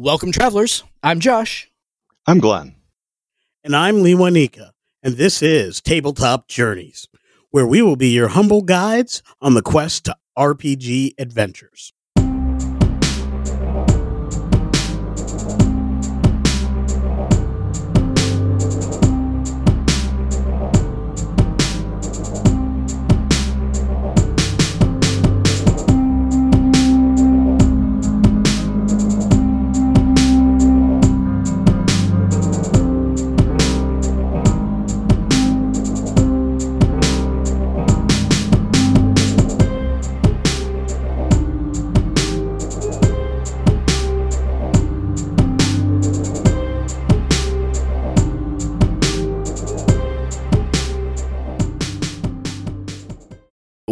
Welcome, travelers. I'm Josh. I'm Glenn. And I'm Lee Wanika. And this is Tabletop Journeys, where we will be your humble guides on the quest to RPG adventures.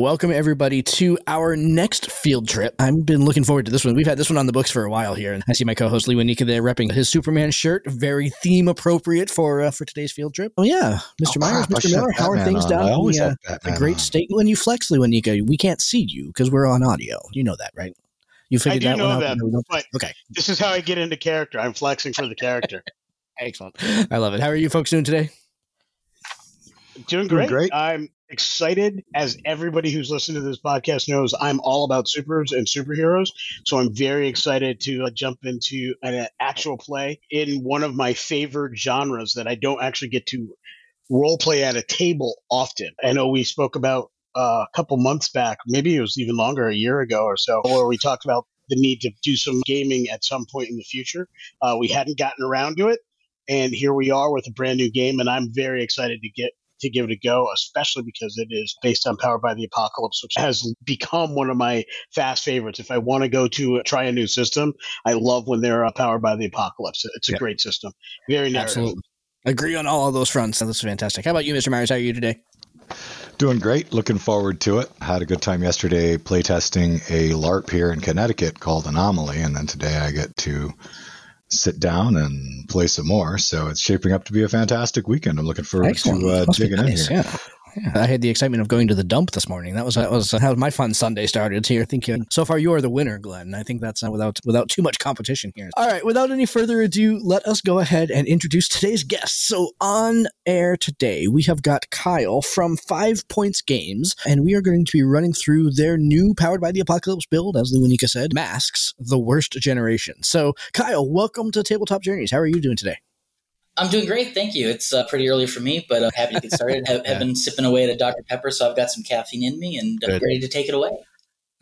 Welcome, everybody, to our next field trip. I've been looking forward to this one. We've had this one on the books for a while here. And I see my co host Lee Wanika there repping his Superman shirt, very theme appropriate for uh, for today's field trip. Oh, yeah. Mr. Oh, Myers, crap, Mr. Miller, how are things on. down I in always the, uh, the great on. state? When you flex, Lee Wanika, we can't see you because we're on audio. You know that, right? You I figured do that know one out? that, No, we but Okay. this is how I get into character. I'm flexing for the character. Excellent. I love it. How are you folks doing today? Doing Doing great. great. I'm excited. As everybody who's listened to this podcast knows, I'm all about supers and superheroes. So I'm very excited to uh, jump into an uh, actual play in one of my favorite genres that I don't actually get to role play at a table often. I know we spoke about uh, a couple months back, maybe it was even longer, a year ago or so, where we talked about the need to do some gaming at some point in the future. Uh, we hadn't gotten around to it. And here we are with a brand new game, and I'm very excited to get to give it a go, especially because it is based on Powered by the Apocalypse, which has become one of my fast favorites. If I want to go to try a new system, I love when they're uh, Powered by the Apocalypse. It's a Yeah. great system, very narrative. Absolutely. Agree on all of those fronts. That's fantastic. How about you, Mr. Myers? How are you today? Doing great. Looking forward to it. Had a good time yesterday playtesting a LARP here in Connecticut called Anomaly, and then today I get to sit down and play some more. So it's shaping up to be a fantastic weekend. I'm looking forward Excellent. to uh, digging in here. Yeah. Yeah, I had the excitement of going to the dump this morning. That was that was how my fun Sunday started here. Think uh, so far you are the winner, Glenn. I think that's uh, without without too much competition here. All right, without any further ado, let us go ahead and introduce today's guest. So on air today, we have got Kyle from Five Points Games, and we are going to be running through their new powered by the apocalypse build, as Lee Wanika said, masks the worst generation. So Kyle, welcome to Tabletop Journeys. How are you doing today? I'm doing great, thank you. It's uh, pretty early for me, but I'm happy to get started. have, have been sipping away at a Dr. Pepper, so I've got some caffeine in me and I'm ready to take it away.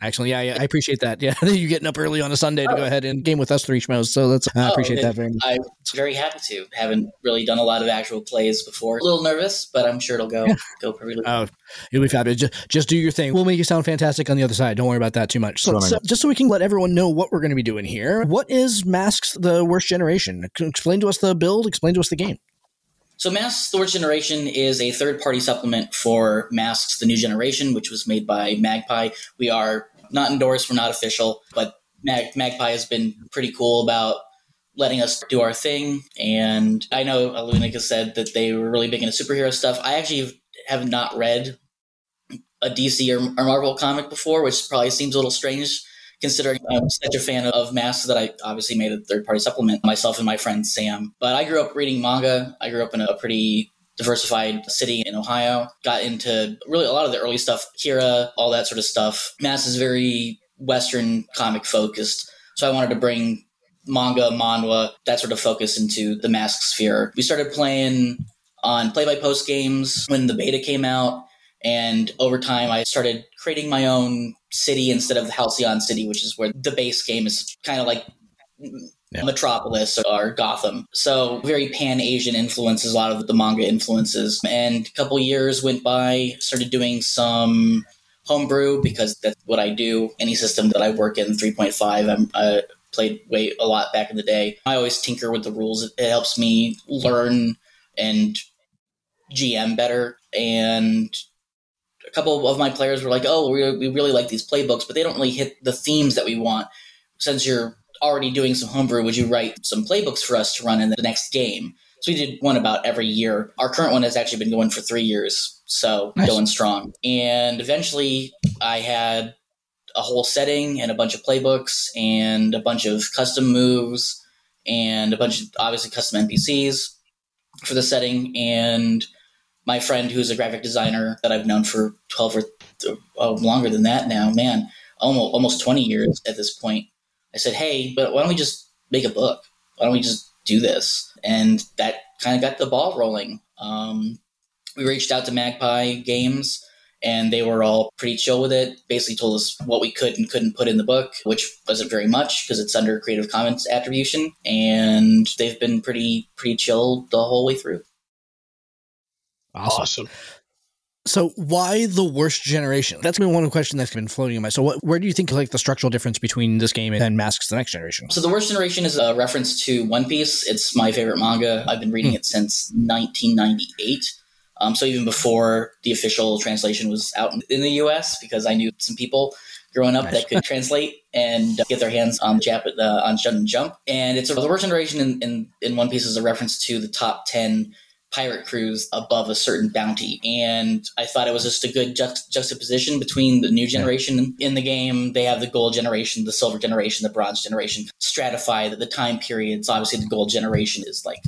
Actually, yeah, yeah, I appreciate that. Yeah, you getting up early on a Sunday to Oh. go ahead and game with us three schmoes. So that's I Oh, appreciate it- that very much. I'm very happy to. Haven't really done a lot of actual plays before. A little nervous, but I'm sure it'll go Yeah. go pretty. Oh, it'll be fabulous. Just, just do your thing. We'll make you sound fantastic on the other side. Don't worry about that too much. So, Stunning. so- just so we can let everyone know what we're going to be doing here. What is Masks the Worst Generation? Explain to us the build. Explain to us the game. So, Masks The Worst Generation is a third party supplement for Masks The New Generation, which was made by Magpie. We are not endorsed, we're not official, but Mag- Magpie has been pretty cool about letting us do our thing. And I know Alunica said that they were really big into superhero stuff. I actually have not read a DC or, or Marvel comic before, which probably seems a little strange considering I'm such a fan of masks that I obviously made a third party supplement myself and my friend Sam. But I grew up reading manga. I grew up in a pretty diversified city in Ohio. Got into really a lot of the early stuff, Kira, all that sort of stuff. Masks is very Western comic focused. So I wanted to bring manga, manhwa, that sort of focus into the mask sphere. We started playing on play by post games when the beta came out. And over time, I started creating my own city instead of the Halcyon City, which is where the base game is kind of like Yeah. Metropolis or Gotham. So very Pan Asian influences, a lot of the manga influences. And a couple years went by, started doing some homebrew because that's what I do. Any system that I work in, 3.5, I'm uh, played way a lot back in the day. I always tinker with the rules. It, it helps me learn and GM better. And a couple of my players were like, "Oh, we, we really like these playbooks, but they don't really hit the themes that we want." Since you're already doing some homebrew, would you write some playbooks for us to run in the next game? So we did one about every year. Our current one has actually been going for three years, so Nice. going strong. And eventually, I had a whole setting and a bunch of playbooks and a bunch of custom moves and a bunch of obviously custom NPCs for the setting. And my friend, who's a graphic designer that I've known for 12 or oh, longer than that now, man, almost, almost 20 years at this point, I said, hey, but why don't we just make a book? Why don't we just do this? And that kind of got the ball rolling. Um, we reached out to Magpie Games and they were all pretty chill with it. Basically, told us what we could and couldn't put in the book, which wasn't very much because it's under Creative Commons attribution, and they've been pretty pretty chill the whole way through. Awesome. awesome. So why the worst generation? That's been one question that's been floating in my. So what, where do you think like the structural difference between this game and Masks: The Next Generation? So the worst generation is a reference to One Piece. It's my favorite manga. I've been reading hmm. it since 1998. Um, so even before the official translation was out in the U.S., because I knew some people growing up nice. that could translate and get their hands on Jap uh, on Shonen Jump, and it's a, the worst generation in, in in One Piece is a reference to the top ten pirate crews above a certain bounty. And I thought it was just a good juxt- juxtaposition between the new generation in the game. They have the gold generation, the silver generation, the bronze generation, stratify the, the time periods. Obviously, the gold generation is like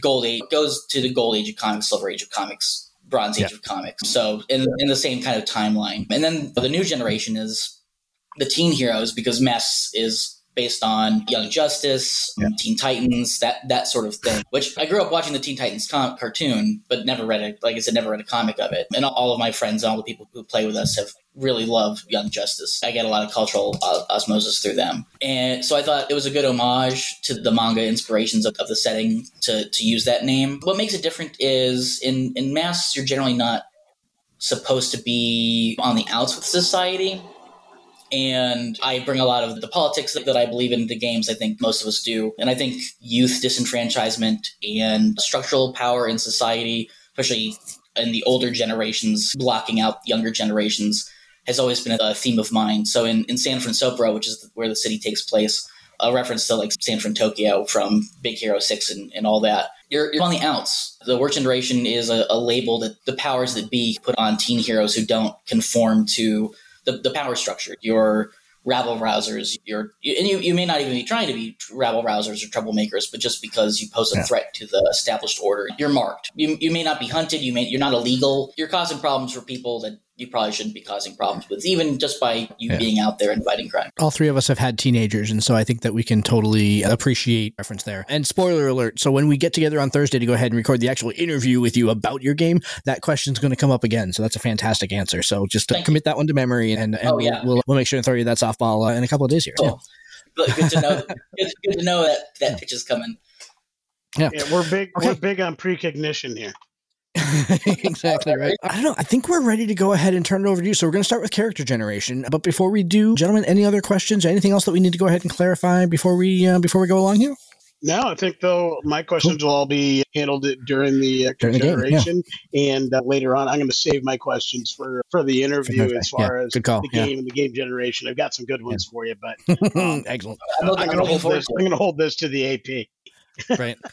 gold age goes to the gold age of comics, silver age of comics, bronze age yeah. of comics. So in in the same kind of timeline. And then the new generation is the teen heroes because Masks is based on Young Justice, yeah. Teen Titans, that that sort of thing. Which I grew up watching the Teen Titans com- cartoon, but never read it. Like I said, never read a comic of it. And all of my friends and all the people who play with us have really loved Young Justice. I get a lot of cultural uh, osmosis through them, and so I thought it was a good homage to the manga inspirations of, of the setting to to use that name. What makes it different is in in Masks, you're generally not supposed to be on the outs with society and I bring a lot of the politics that, I believe in the games. I think most of us do. And I think youth disenfranchisement and structural power in society, especially in the older generations, blocking out younger generations, has always been a theme of mine. So in, in San Francisco, which is where the city takes place, a reference to like San Fransokyo from Big Hero 6 and, and all that. You're, you're on the outs. The worst generation is a, a label that the powers that be put on teen heroes who don't conform to the, the power structure, your rabble rousers, your and you, you may not even be trying to be rabble rousers or troublemakers, but just because you pose a yeah. threat to the established order, you're marked. You, you may not be hunted, you may you're not illegal. You're causing problems for people that you probably shouldn't be causing problems with, even just by you yeah. being out there and fighting crime. All three of us have had teenagers, and so I think that we can totally appreciate reference there. And spoiler alert: so when we get together on Thursday to go ahead and record the actual interview with you about your game, that question's going to come up again. So that's a fantastic answer. So just to commit you. that one to memory, and, and oh, we'll, yeah. we'll, we'll, make sure to throw you that softball uh, in a couple of days here. Cool. Yeah. Good to know. good, good, to know that that pitch is coming. Yeah. yeah, we're big. Okay. We're big on precognition here. exactly right. I don't know. I think we're ready to go ahead and turn it over to you. So we're going to start with character generation. But before we do, gentlemen, any other questions? Anything else that we need to go ahead and clarify before we uh, before we go along here? No, I think though my questions cool. will all be handled during the uh, during generation, the game, yeah. and uh, later on, I'm going to save my questions for for the interview as far yeah, as the game yeah. and the game generation. I've got some good ones for you, but um, excellent. I'm, I'm going to hold this. I'm going to hold this to the AP. right.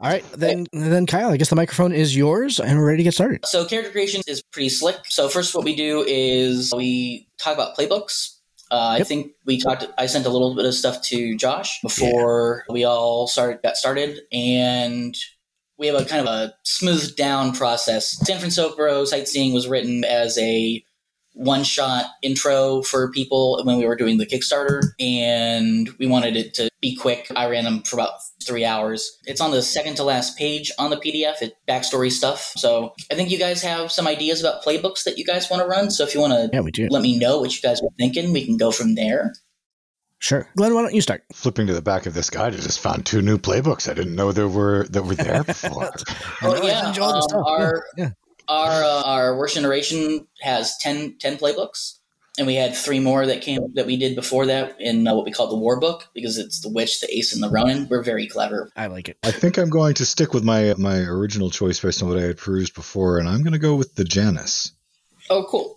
All right, then then Kyle, I guess the microphone is yours, and we're ready to get started. So character creation is pretty slick. So first, what we do is we talk about playbooks. Uh, yep. I think we talked. I sent a little bit of stuff to Josh before yeah. we all started got started, and we have a kind of a smoothed down process. San Francisco sightseeing was written as a one shot intro for people when we were doing the Kickstarter, and we wanted it to be quick. I ran them for about three hours. It's on the second to last page on the PDF. It backstory stuff. So I think you guys have some ideas about playbooks that you guys want to run. So if you want to yeah, we do. let me know what you guys were thinking, we can go from there. Sure, Glenn. Why don't you start? Flipping to the back of this guide, I just found two new playbooks. I didn't know there were that were there before. oh yeah, um, our yeah our uh, our worst generation has 10, 10 playbooks and we had three more that came that we did before that in uh, what we call the war book because it's the witch the ace and the ronin we're very clever i like it i think i'm going to stick with my my original choice based on what i had perused before and i'm going to go with the janus oh cool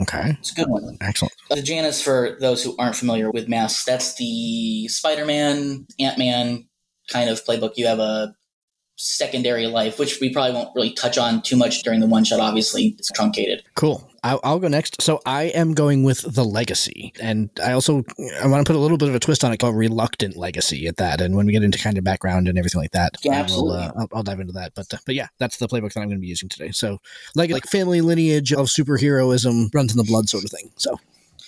Okay. It's a good one. Excellent. The Janus, for those who aren't familiar with masks, that's the Spider Man, Ant Man kind of playbook. You have a secondary life, which we probably won't really touch on too much during the one shot. Obviously, it's truncated. Cool. I'll, I'll, go next. So I am going with the legacy, and I also I want to put a little bit of a twist on it, called reluctant legacy at that. And when we get into kind of background and everything like that, yeah, absolutely, will, uh, I'll, I'll, dive into that. But uh, but yeah, that's the playbook that I'm going to be using today. So like like family lineage of superheroism runs in the blood, sort of thing. So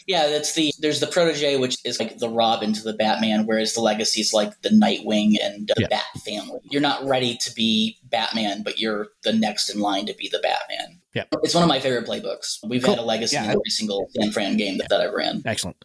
yeah, that's the there's the protege, which is like the Robin to the Batman, whereas the legacy is like the Nightwing and the yeah. Bat family. You're not ready to be Batman, but you're the next in line to be the Batman. Yeah, it's one of my favorite playbooks. We've cool. had a legacy yeah. in every single San Fran game that, that I've ran. Excellent.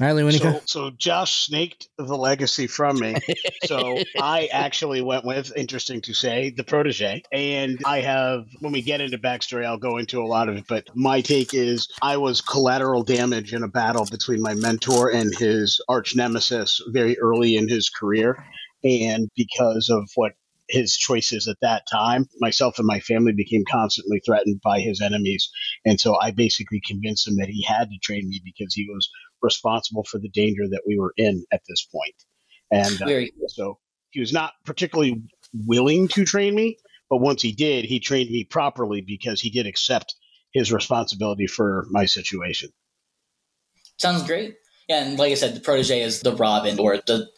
Riley So, so Josh snaked the legacy from me. so I actually went with, interesting to say, the protege. And I have, when we get into backstory, I'll go into a lot of it. But my take is I was collateral damage in a battle between my mentor and his arch nemesis very early in his career. And because of what his choices at that time. Myself and my family became constantly threatened by his enemies. And so I basically convinced him that he had to train me because he was responsible for the danger that we were in at this point. And uh, so he was not particularly willing to train me, but once he did, he trained me properly because he did accept his responsibility for my situation. Sounds great. Yeah, and like I said, the protege is the Robin or the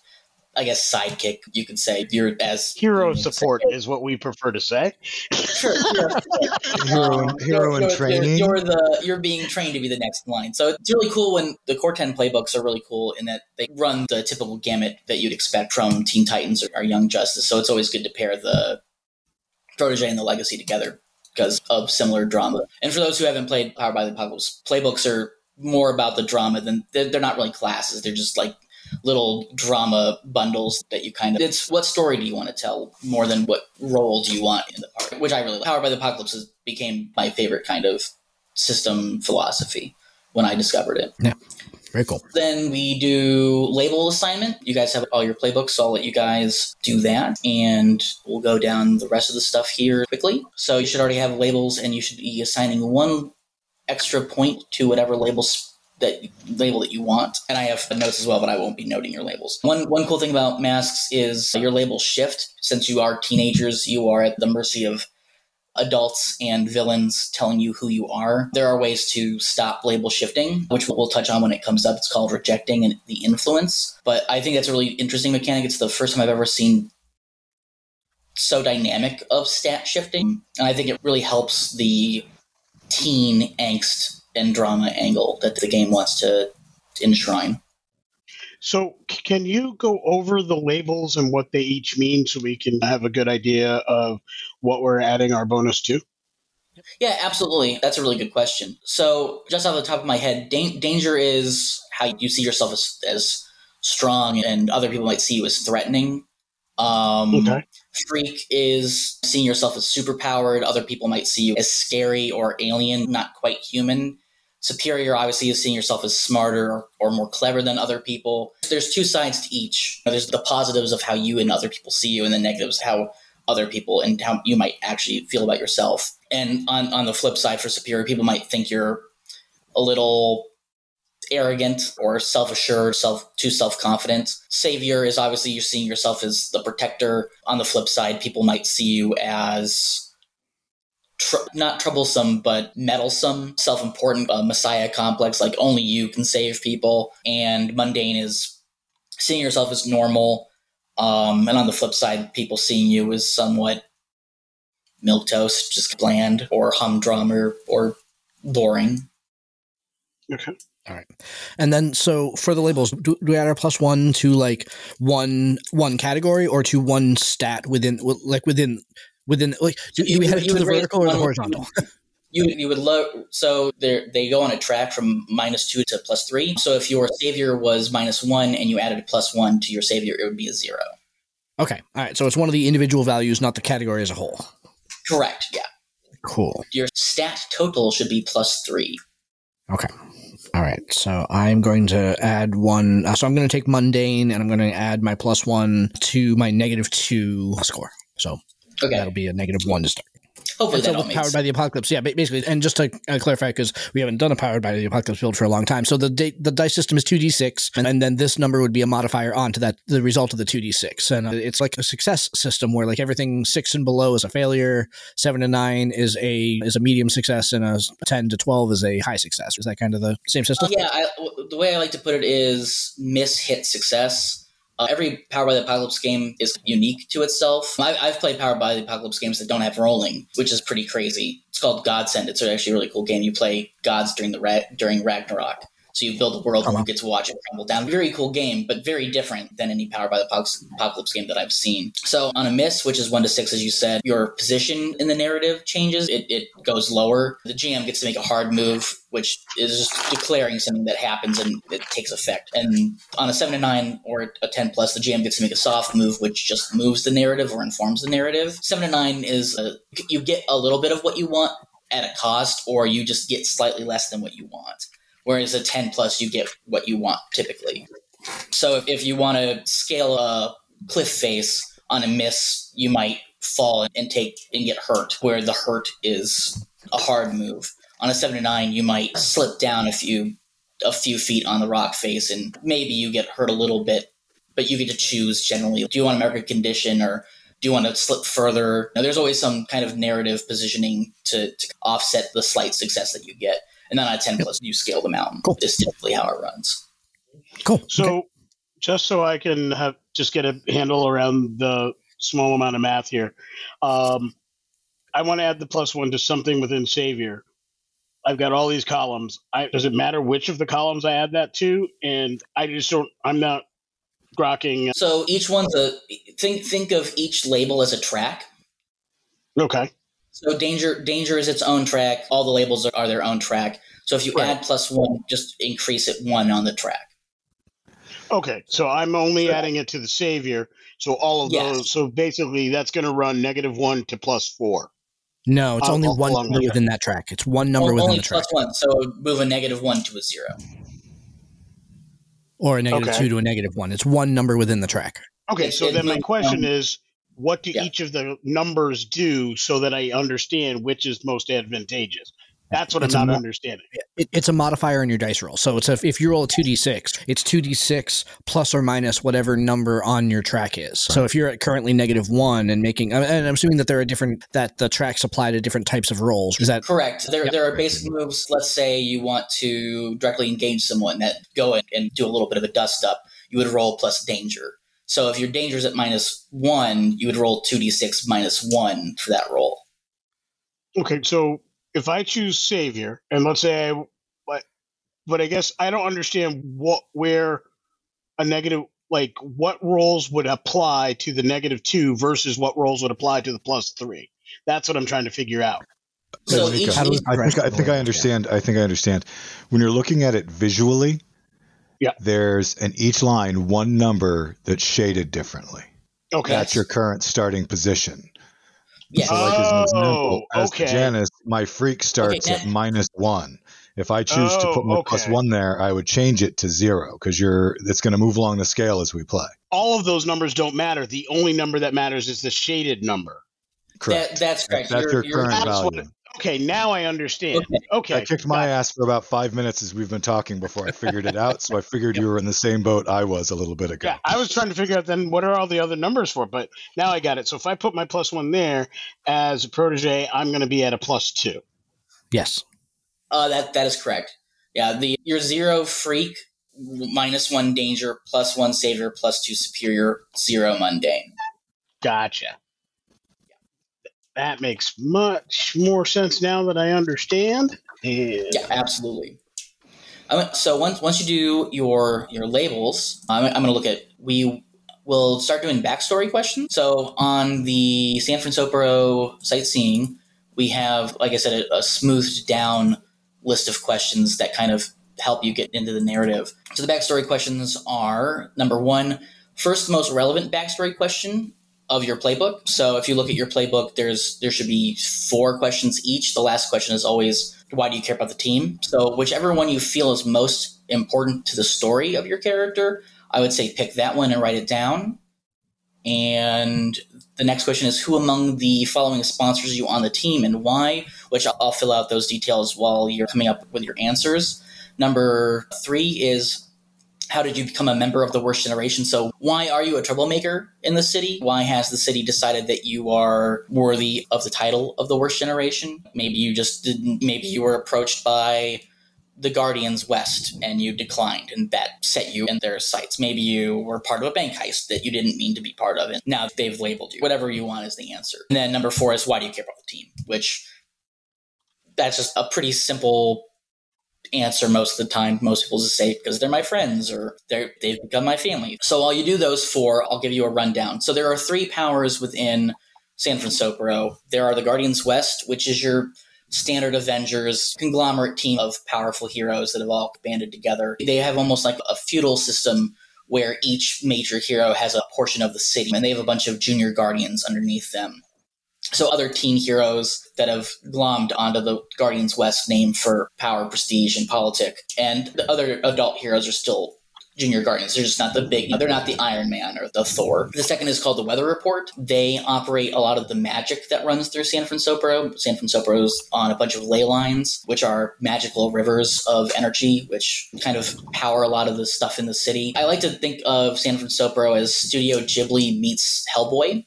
I guess sidekick, you could say. You're as hero support is what we prefer to say. Sure, hero, um, hero in training. You're, you're, the you're being trained to be the next line. So it's really cool when the Core Ten playbooks are really cool in that they run the typical gamut that you'd expect from Teen Titans or, or Young Justice. So it's always good to pair the protege and the legacy together because of similar drama. And for those who haven't played Power by the Apocalypse, playbooks are more about the drama than they're, they're not really classes. They're just like little drama bundles that you kind of it's what story do you want to tell more than what role do you want in the part which i really like powered by the apocalypse has became my favorite kind of system philosophy when i discovered it yeah very cool. Then we do label assignment. You guys have all your playbooks, so I'll let you guys do that. And we'll go down the rest of the stuff here quickly. So you should already have labels, and you should be assigning one extra point to whatever labels that label that you want. And I have notes as well, but I won't be noting your labels. One one cool thing about masks is your labels shift. Since you are teenagers, you are at the mercy of adults and villains telling you who you are. There are ways to stop label shifting, which we'll touch on when it comes up. It's called rejecting and the influence. But I think that's a really interesting mechanic. It's the first time I've ever seen so dynamic of stat shifting. And I think it really helps the teen angst and drama angle that the game wants to enshrine. So, can you go over the labels and what they each mean so we can have a good idea of what we're adding our bonus to? Yeah, absolutely. That's a really good question. So, just off the top of my head, da- danger is how you see yourself as, as strong and other people might see you as threatening. Um, okay. Freak is seeing yourself as superpowered. Other people might see you as scary or alien, not quite human. Superior, obviously, is seeing yourself as smarter or, or more clever than other people. There's two sides to each. There's the positives of how you and other people see you, and the negatives how other people and how you might actually feel about yourself. And on, on the flip side, for superior, people might think you're a little arrogant or self-assured, self too self-confident. Savior is obviously you're seeing yourself as the protector. On the flip side, people might see you as tr- not troublesome but meddlesome, self-important, uh, messiah complex. Like only you can save people. And mundane is seeing yourself as normal. Um, and on the flip side, people seeing you as somewhat milk toast, just bland or humdrum or, or boring. Okay. All right. And then, so for the labels, do, do we add our plus one to like one one category or to one stat within, like within within? Like, do, do we head to the vertical or the horizontal? You, you would love so they they go on a track from minus two to plus three. So if your savior was minus one and you added a plus one to your savior, it would be a zero. Okay, all right. So it's one of the individual values, not the category as a whole. Correct. Yeah. Cool. Your stat total should be plus three. Okay. All right, so I'm going to add one. Uh, so I'm going to take mundane, and I'm going to add my plus one to my negative two score. So okay. that'll be a negative one to start. Hopefully, so that all with powered by the apocalypse, yeah, basically. And just to uh, clarify, because we haven't done a powered by the apocalypse build for a long time, so the the dice system is two d six, and then this number would be a modifier onto that the result of the two d six, and uh, it's like a success system where like everything six and below is a failure, seven to nine is a is a medium success, and a ten to twelve is a high success. Is that kind of the same system? Uh, yeah, I, w- the way I like to put it is miss hit success. Uh, every Powered by the Apocalypse game is unique to itself. I, I've played Powered by the Apocalypse games that don't have rolling, which is pretty crazy. It's called Godsend. It's actually a really cool game. You play gods during the ra- during Ragnarok. So you build a world and you uh-huh. get to watch it crumble down. Very cool game, but very different than any Powered by the Apocalypse- game that I've seen. So on a miss, which is one to six, as you said, your position in the narrative changes. It, it goes lower. The GM gets to make a hard move, which is just declaring something that happens and it takes effect. And on a seven to nine or a ten plus, the GM gets to make a soft move, which just moves the narrative or informs the narrative. Seven to nine is a, you get a little bit of what you want at a cost, or you just get slightly less than what you want. Whereas a 10 plus, you get what you want typically. So if, if you want to scale a cliff face on a miss, you might fall and take and get hurt, where the hurt is a hard move. On a seven to nine, you might slip down a few a few feet on the rock face, and maybe you get hurt a little bit, but you get to choose generally. Do you want a market condition or do you want to slip further? Now, there's always some kind of narrative positioning to, to offset the slight success that you get. And then on a 10 plus, you scale the mountain. Cool. Is typically how it runs. Cool. So, Okay. just so I can have just get a handle around the small amount of math here, um, I want to add the plus one to something within Savior. I've got all these columns. I, does it matter which of the columns I add that to? And I just don't. I'm not grokking. So each one's a think think of each label as a track. Okay. So danger danger is its own track. All the labels are, are their own track. So if you Right. add plus one, just increase it one on the track. Okay. So I'm only adding it to the Savior. So all of Yes. those. So basically, that's going to run negative one to plus four. No, it's Oh, only one along number within that track. It's one number O- within only the track, plus one. So move a negative one to a zero. or a negative Okay. two to a negative one. It's one number within the track. Okay. So then my question from- is, what do Yeah. each of the numbers do so that I understand which is most advantageous? That's what It's a I'm not mo- understanding. It, it's a modifier in your dice roll. So it's a, if you roll a 2d6, it's 2d6 plus or minus whatever number on your track is. So if you're at currently negative one and making, and I'm assuming that there are different, that the tracks apply to different types of rolls. Is that Correct. There, there are basic moves. Let's say you want to directly engage someone that go in and do a little bit of a dust up. You would roll plus danger. So if your danger is at minus one, you would roll 2d6 minus one for that roll. Okay, so if I choose Savior, and let's say I, but, but I guess I don't understand what where a negative like what rolls would apply to the negative two versus what rolls would apply to the plus three. That's what I'm trying to figure out. So each, How do we each- I think I think I understand. I think I understand. When you're looking at it visually, Yeah. there's in each line one number that's shaded differently. Okay, That's your current starting position. yes. So, like as an oh, example, Oh, as okay. Janus, my freak starts Okay, at minus one. If I choose to Oh, put my okay. one there, I would change it to zero because you're it's going to move along the scale as we play. all of those numbers don't matter. The only number that matters is the shaded number. Correct. That, that's correct. That's You're- your current That's what- value. Okay, now I understand. Okay. Okay, I kicked my ass for about five minutes as we've been talking before I figured it out. So I figured you were in the same boat I was a little bit ago. Yeah, I was trying to figure out then what are all the other numbers for, but now I got it. So if I put my plus one there as a protege, I'm going to be at a plus two. yes? Uh, that that is correct. Yeah, the your zero freak minus one danger plus one savior plus two superior zero mundane. Gotcha. That makes much more sense now that I understand. And Yeah, absolutely. So once once you do your your labels, I'm, I'm going to look at we will start doing backstory questions. So on the San Francisco sightseeing, we have, like I said, a, a smoothed down list of questions that kind of help you get into the narrative. So the backstory questions are number one, first most relevant backstory question of your playbook. So if you look at your playbook, there's there should be four questions each. The last question is always why do you care about the team? So whichever one you feel is most important to the story of your character, I would say pick that one and write it down. And the next question is Who among the following sponsors you on the team and why? Which I'll, I'll fill out those details while you're coming up with your answers. Number three is how did you become a member of the worst generation? So, why are you a troublemaker in the city? Why has the city decided that you are worthy of the title of the worst generation? Maybe you just didn't, maybe you were approached by the Guardians West and you declined, and that set you in their sights. Maybe you were part of a bank heist that you didn't mean to be part of, and now they've labeled you. Whatever you want is the answer. And then number four is why do you care about the team? Which that's just a pretty simple answer most of the time. Most people just say because they're my friends or they're they've become my family. So while you do those four, I'll give you a rundown. So there are three powers within San Francisco. There are the Guardians West, which is your standard Avengers conglomerate team of powerful heroes that have all banded together. They have almost like a feudal system where each major hero has a portion of the city and they have a bunch of junior guardians underneath them so other teen heroes that have glommed onto the Guardians West name for power, prestige, and politic, and the other adult heroes are still junior guardians. They're just not the big. They're not the Iron Man or the Thor. The second is called the Weather Report. They operate a lot of the magic that runs through San Francisco. San Francisco is on a bunch of ley lines, which are magical rivers of energy, which kind of power a lot of the stuff in the city. I like to think of San Francisco as Studio Ghibli meets Hellboy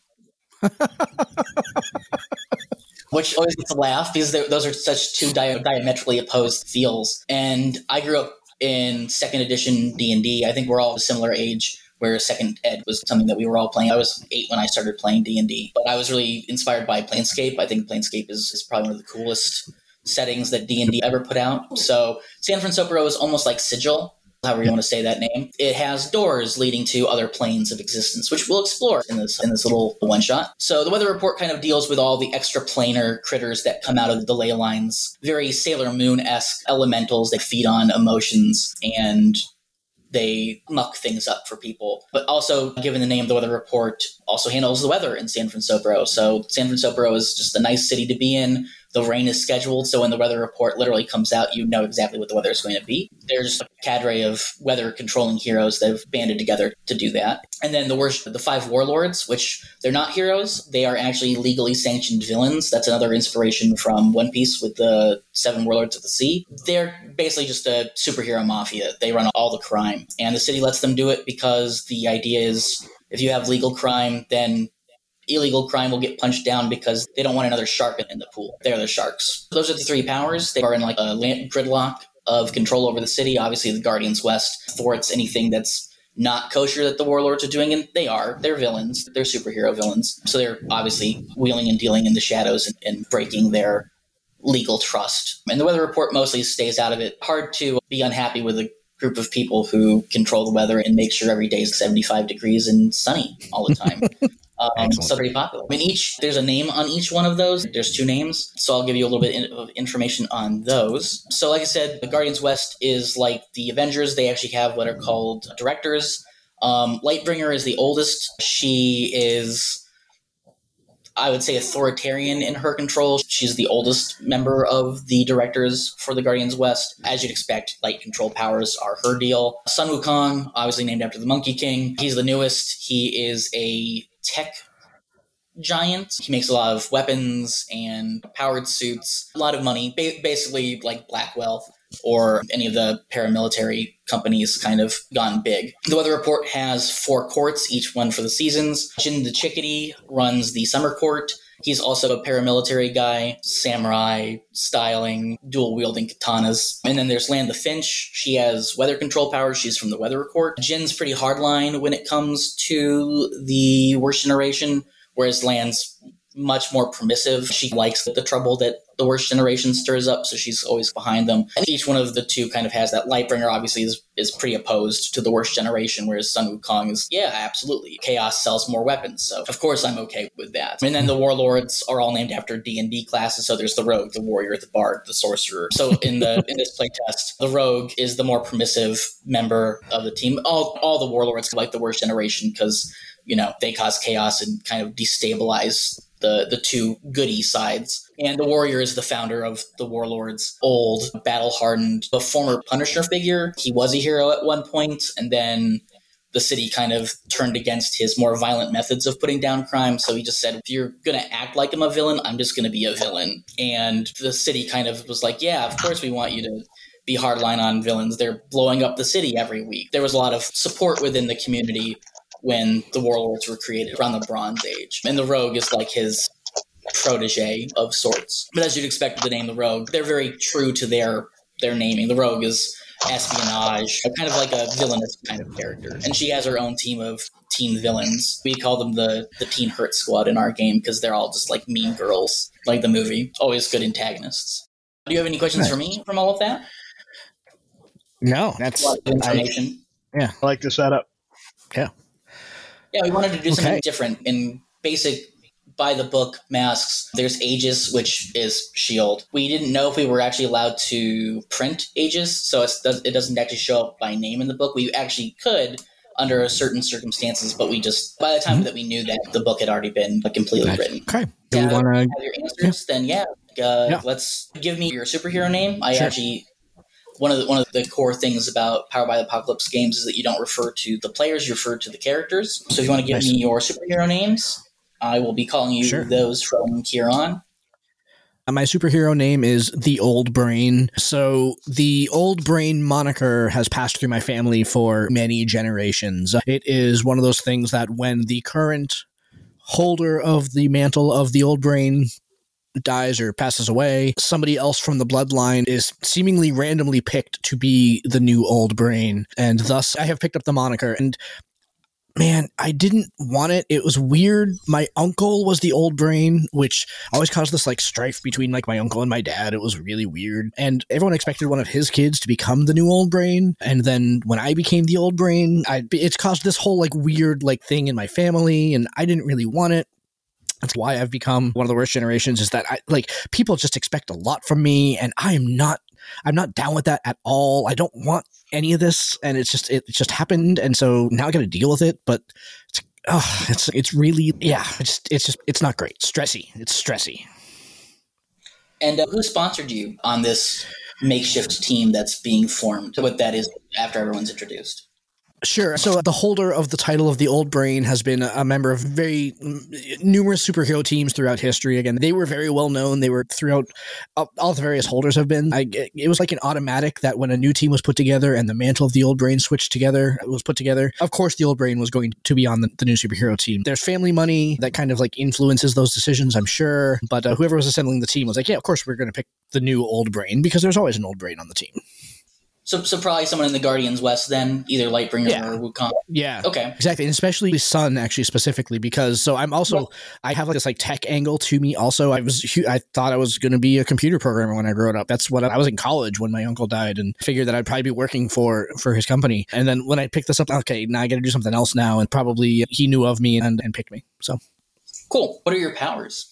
which always gets a laugh because those are such two di- diametrically opposed feels. And I grew up in second edition D and I think we're all of a similar age. Where second ed was something that we were all playing. I was eight when I started playing D and D, but I was really inspired by Planescape. I think Planescape is, is probably one of the coolest settings that D and D ever put out. So San Francisco is almost like Sigil, however you want to say that name. It has doors leading to other planes of existence, which we'll explore in this in this little one shot. So the weather report kind of deals with all the extra planar critters that come out of the ley lines, very Sailor Moon esque elementals that feed on emotions and they muck things up for people. But also, given the name, of the weather report also handles the weather in San Francisco. So San Francisco is just a nice city to be in the rain is scheduled. So when the weather report literally comes out, you know exactly what the weather is going to be. There's a cadre of weather controlling heroes that have banded together to do that. And then the worst, the five warlords, which they're not heroes, they are actually legally sanctioned villains. That's another inspiration from One Piece with the seven warlords of the sea. They're basically just a superhero mafia. They run all the crime, and the city lets them do it because the idea is if you have legal crime, then illegal crime will get punched down because they don't want another shark in the pool. They're the sharks. Those are the three powers. They are in like a gridlock of control over the city. Obviously, the Guardians West thwarts anything that's not kosher that the warlords are doing, and they are. They're villains. They're superhero villains. So they're obviously wheeling and dealing in the shadows and, and breaking their legal trust. And the weather report mostly stays out of it. Hard to be unhappy with a group of people who control the weather and make sure every day is 75 degrees and sunny all the time. Um, so popular. I mean, each there's a name on each one of those. There's two names, so I'll give you a little bit of information on those. So, like I said, the Guardians West is like the Avengers. They actually have what are called directors. Um, Lightbringer is the oldest. She is. I would say authoritarian in her control. She's the oldest member of the directors for the Guardians West. As you'd expect, light control powers are her deal. Sun Wukong, obviously named after the Monkey King, he's the newest. He is a tech giant. He makes a lot of weapons and powered suits, a lot of money, ba- basically like Blackwell or any of the paramilitary companies kind of gone big. The weather report has four courts, each one for the seasons. Jin the Chickadee runs the summer court. He's also a paramilitary guy, samurai styling, dual wielding katanas. And then there's Land the Finch. She has weather control powers. She's from the weather report. Jin's pretty hardline when it comes to the worst generation, whereas Land's much more permissive. She likes the trouble that the worst generation stirs up, so she's always behind them. And each one of the two kind of has that. Lightbringer obviously is, is pretty opposed to the worst generation, whereas Sun Wukong is, yeah, absolutely. Chaos sells more weapons, so of course I'm okay with that. And then the warlords are all named after D and D classes. So there's the rogue, the warrior, the bard, the sorcerer. So in the in this playtest, the rogue is the more permissive member of the team. All all the warlords like the worst generation because you know they cause chaos and kind of destabilize the the two goody sides. And the warrior is the founder of the warlords, old, battle hardened, a former Punisher figure. He was a hero at one point, and then the city kind of turned against his more violent methods of putting down crime. So he just said, if you're going to act like I'm a villain, I'm just going to be a villain. And the city kind of was like, yeah, of course we want you to be hardline on villains. They're blowing up the city every week. There was a lot of support within the community when the warlords were created around the Bronze Age. And the rogue is like his protege of sorts. But as you'd expect with the name the rogue, they're very true to their their naming. The rogue is espionage, kind of like a villainous kind of character. And she has her own team of teen villains. We call them the the Teen Hurt Squad in our game because they're all just like mean girls, like the movie. Always good antagonists. Do you have any questions for me from all of that? No, that's information. I, yeah, I like the setup. Yeah, yeah. We wanted to do something okay. different in basic by the book masks. There's Aegis, which is Shield. We didn't know if we were actually allowed to print Aegis, so it doesn't actually show up by name in the book. We actually could under certain circumstances, but we just by the time mm-hmm. that we knew that the book had already been completely written. Okay, do yeah, want to have your answers? Yeah. Then yeah, uh, yeah, let's give me your superhero name. I sure. actually one of the one of the core things about Power by the Apocalypse games is that you don't refer to the players, you refer to the characters. So if you want to give nice. me your superhero names, I will be calling you sure. those from here on. Uh, my superhero name is the Old Brain. So the Old Brain moniker has passed through my family for many generations. It is one of those things that when the current holder of the mantle of the Old Brain dies or passes away, somebody else from the bloodline is seemingly randomly picked to be the new old brain. And thus I have picked up the moniker. And man, I didn't want it. It was weird. My uncle was the old brain, which always caused this like strife between like my uncle and my dad. It was really weird. And everyone expected one of his kids to become the new old brain. And then when I became the old brain, I, it's caused this whole like weird like thing in my family. And I didn't really want it. That's why I've become one of the worst generations is that I like people just expect a lot from me and I am not I'm not down with that at all. I don't want any of this and it's just it just happened and so now I got to deal with it, but it's oh, it's it's really yeah, it's it's just it's not great. Stressy. It's stressy. And uh, who sponsored you on this makeshift team that's being formed? What that is after everyone's introduced? Sure. So the holder of the title of the Old Brain has been a member of very numerous superhero teams throughout history. Again, they were very well known. They were throughout all the various holders have been. I, it was like an automatic that when a new team was put together and the mantle of the Old Brain switched together was put together, of course the Old Brain was going to be on the, the new superhero team. There's family money that kind of like influences those decisions, I'm sure. But uh, whoever was assembling the team was like, yeah, of course we're going to pick the new Old Brain because there's always an Old Brain on the team. So, so probably someone in the Guardians West then, either Lightbringer yeah. or Wukong. Yeah. Okay. Exactly, and especially Sun actually specifically because so I'm also well, I have like this like tech angle to me. Also, I was I thought I was going to be a computer programmer when I grew up. That's what I, I was in college when my uncle died, and figured that I'd probably be working for for his company. And then when I picked this up, okay, now I got to do something else now, and probably he knew of me and and picked me. So cool. What are your powers?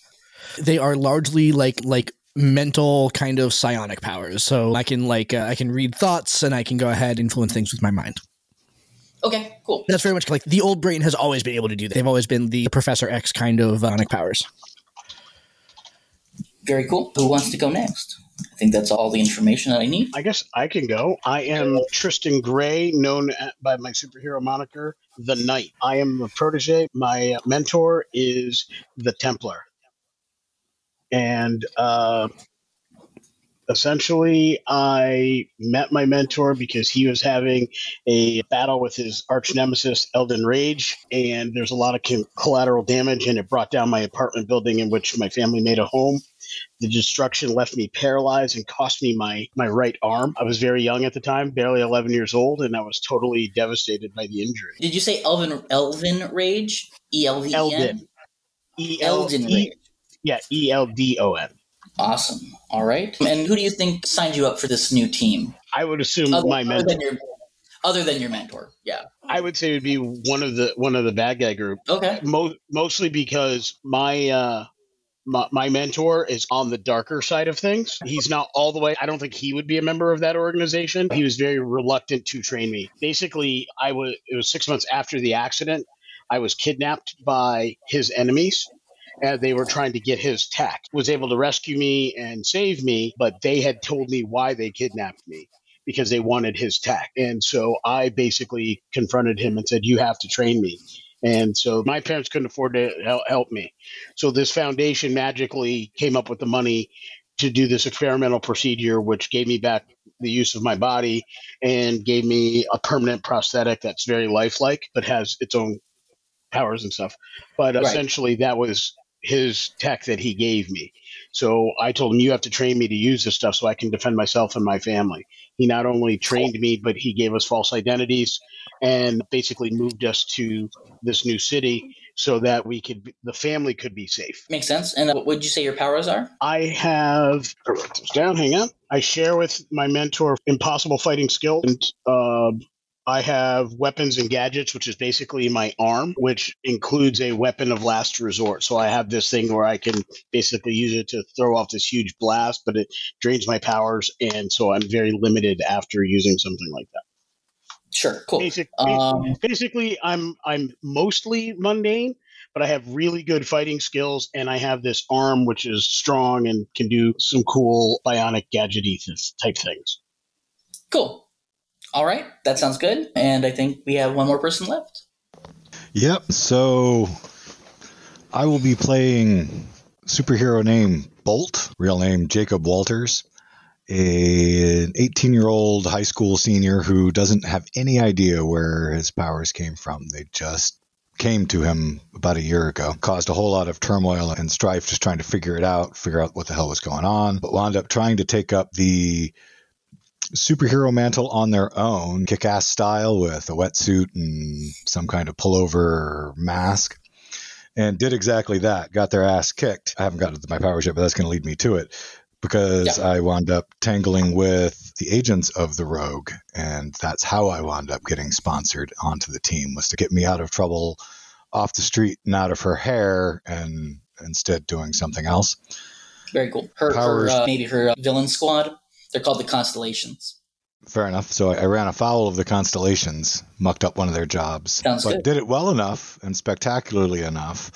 They are largely like like mental kind of psionic powers. So I can like uh, I can read thoughts and I can go ahead influence things with my mind. Okay, cool. That's very much like the old brain has always been able to do that. They've always been the Professor X kind of psionic powers. Very cool. Who wants to go next? I think that's all the information that I need. I guess I can go. I am Tristan Gray, known by my superhero moniker, the Knight. I am a protege. My mentor is the Templar and uh, essentially i met my mentor because he was having a battle with his arch nemesis Eldon rage and there's a lot of collateral damage and it brought down my apartment building in which my family made a home. The destruction left me paralyzed and cost me my my right arm. I was very young at the time barely 11 years old and i was totally devastated by the injury. Did you say elven elven rage? E-l-v-e-n elden. Eldon rage yeah, E L D O N. Awesome. All right. And who do you think signed you up for this new team? I would assume other, my mentor. Other than, your, other than your mentor, yeah. I would say it would be one of the one of the bad guy group. Okay. Mo- mostly because my uh, my, my, mentor is on the darker side of things. He's not all the way. I don't think he would be a member of that organization. He was very reluctant to train me. Basically, I was. It was six months after the accident. I was kidnapped by his enemies and they were trying to get his tech. Was able to rescue me and save me, but they had told me why they kidnapped me. because they wanted his tech. And so I basically confronted him and said, You have to train me. And so my parents couldn't afford to help me. So this foundation magically came up with the money to do this experimental procedure, which gave me back the use of my body and gave me a permanent prosthetic that's very lifelike, but has its own powers and stuff. But right. essentially, that was his tech that he gave me. So I told him, You have to train me to use this stuff so I can defend myself and my family. He not only trained me, but he gave us false identities and basically moved us to this new city so that we could, the family could be safe. Makes sense. And what would you say your powers are? I have, this down, hang on. I share with my mentor impossible fighting skill and uh, I have weapons and gadgets, which is basically my arm, which includes a weapon of last resort. So I have this thing where I can basically use it to throw off this huge blast, but it drains my powers, and so I'm very limited after using something like that. Sure, cool. Basic, um, basically, I'm I'm mostly mundane, but I have really good fighting skills, and I have this arm which is strong and can do some cool bionic gadgety type things. Cool. All right, that sounds good. And I think we have one more person left. Yep. So I will be playing superhero name Bolt, real name Jacob Walters, an 18 year old high school senior who doesn't have any idea where his powers came from. They just came to him about a year ago, caused a whole lot of turmoil and strife just trying to figure it out, figure out what the hell was going on, but wound up trying to take up the superhero mantle on their own, kick ass style with a wetsuit and some kind of pullover mask. And did exactly that. Got their ass kicked. I haven't got to my powers yet, but that's going to lead me to it because yeah. I wound up tangling with the agents of the Rogue, and that's how I wound up getting sponsored onto the team was to get me out of trouble off the street and out of her hair, and instead doing something else. Very cool. Her, powers, her uh, maybe her uh, villain squad. They're called the Constellations. Fair enough. So I ran afoul of the Constellations, mucked up one of their jobs, Sounds but good. did it well enough and spectacularly enough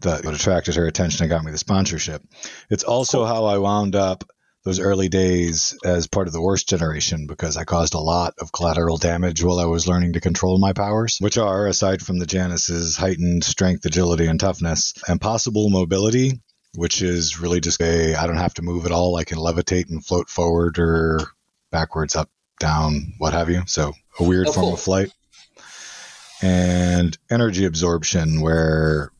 that it attracted her attention and got me the sponsorship. It's also cool. how I wound up those early days as part of the worst generation because I caused a lot of collateral damage while I was learning to control my powers, which are, aside from the Janus's heightened strength, agility, and toughness, impossible mobility, which is really just a I don't have to move at all. I can levitate and float forward or backwards, up, down, what have you. So a weird oh, form cool. of flight. And energy absorption, where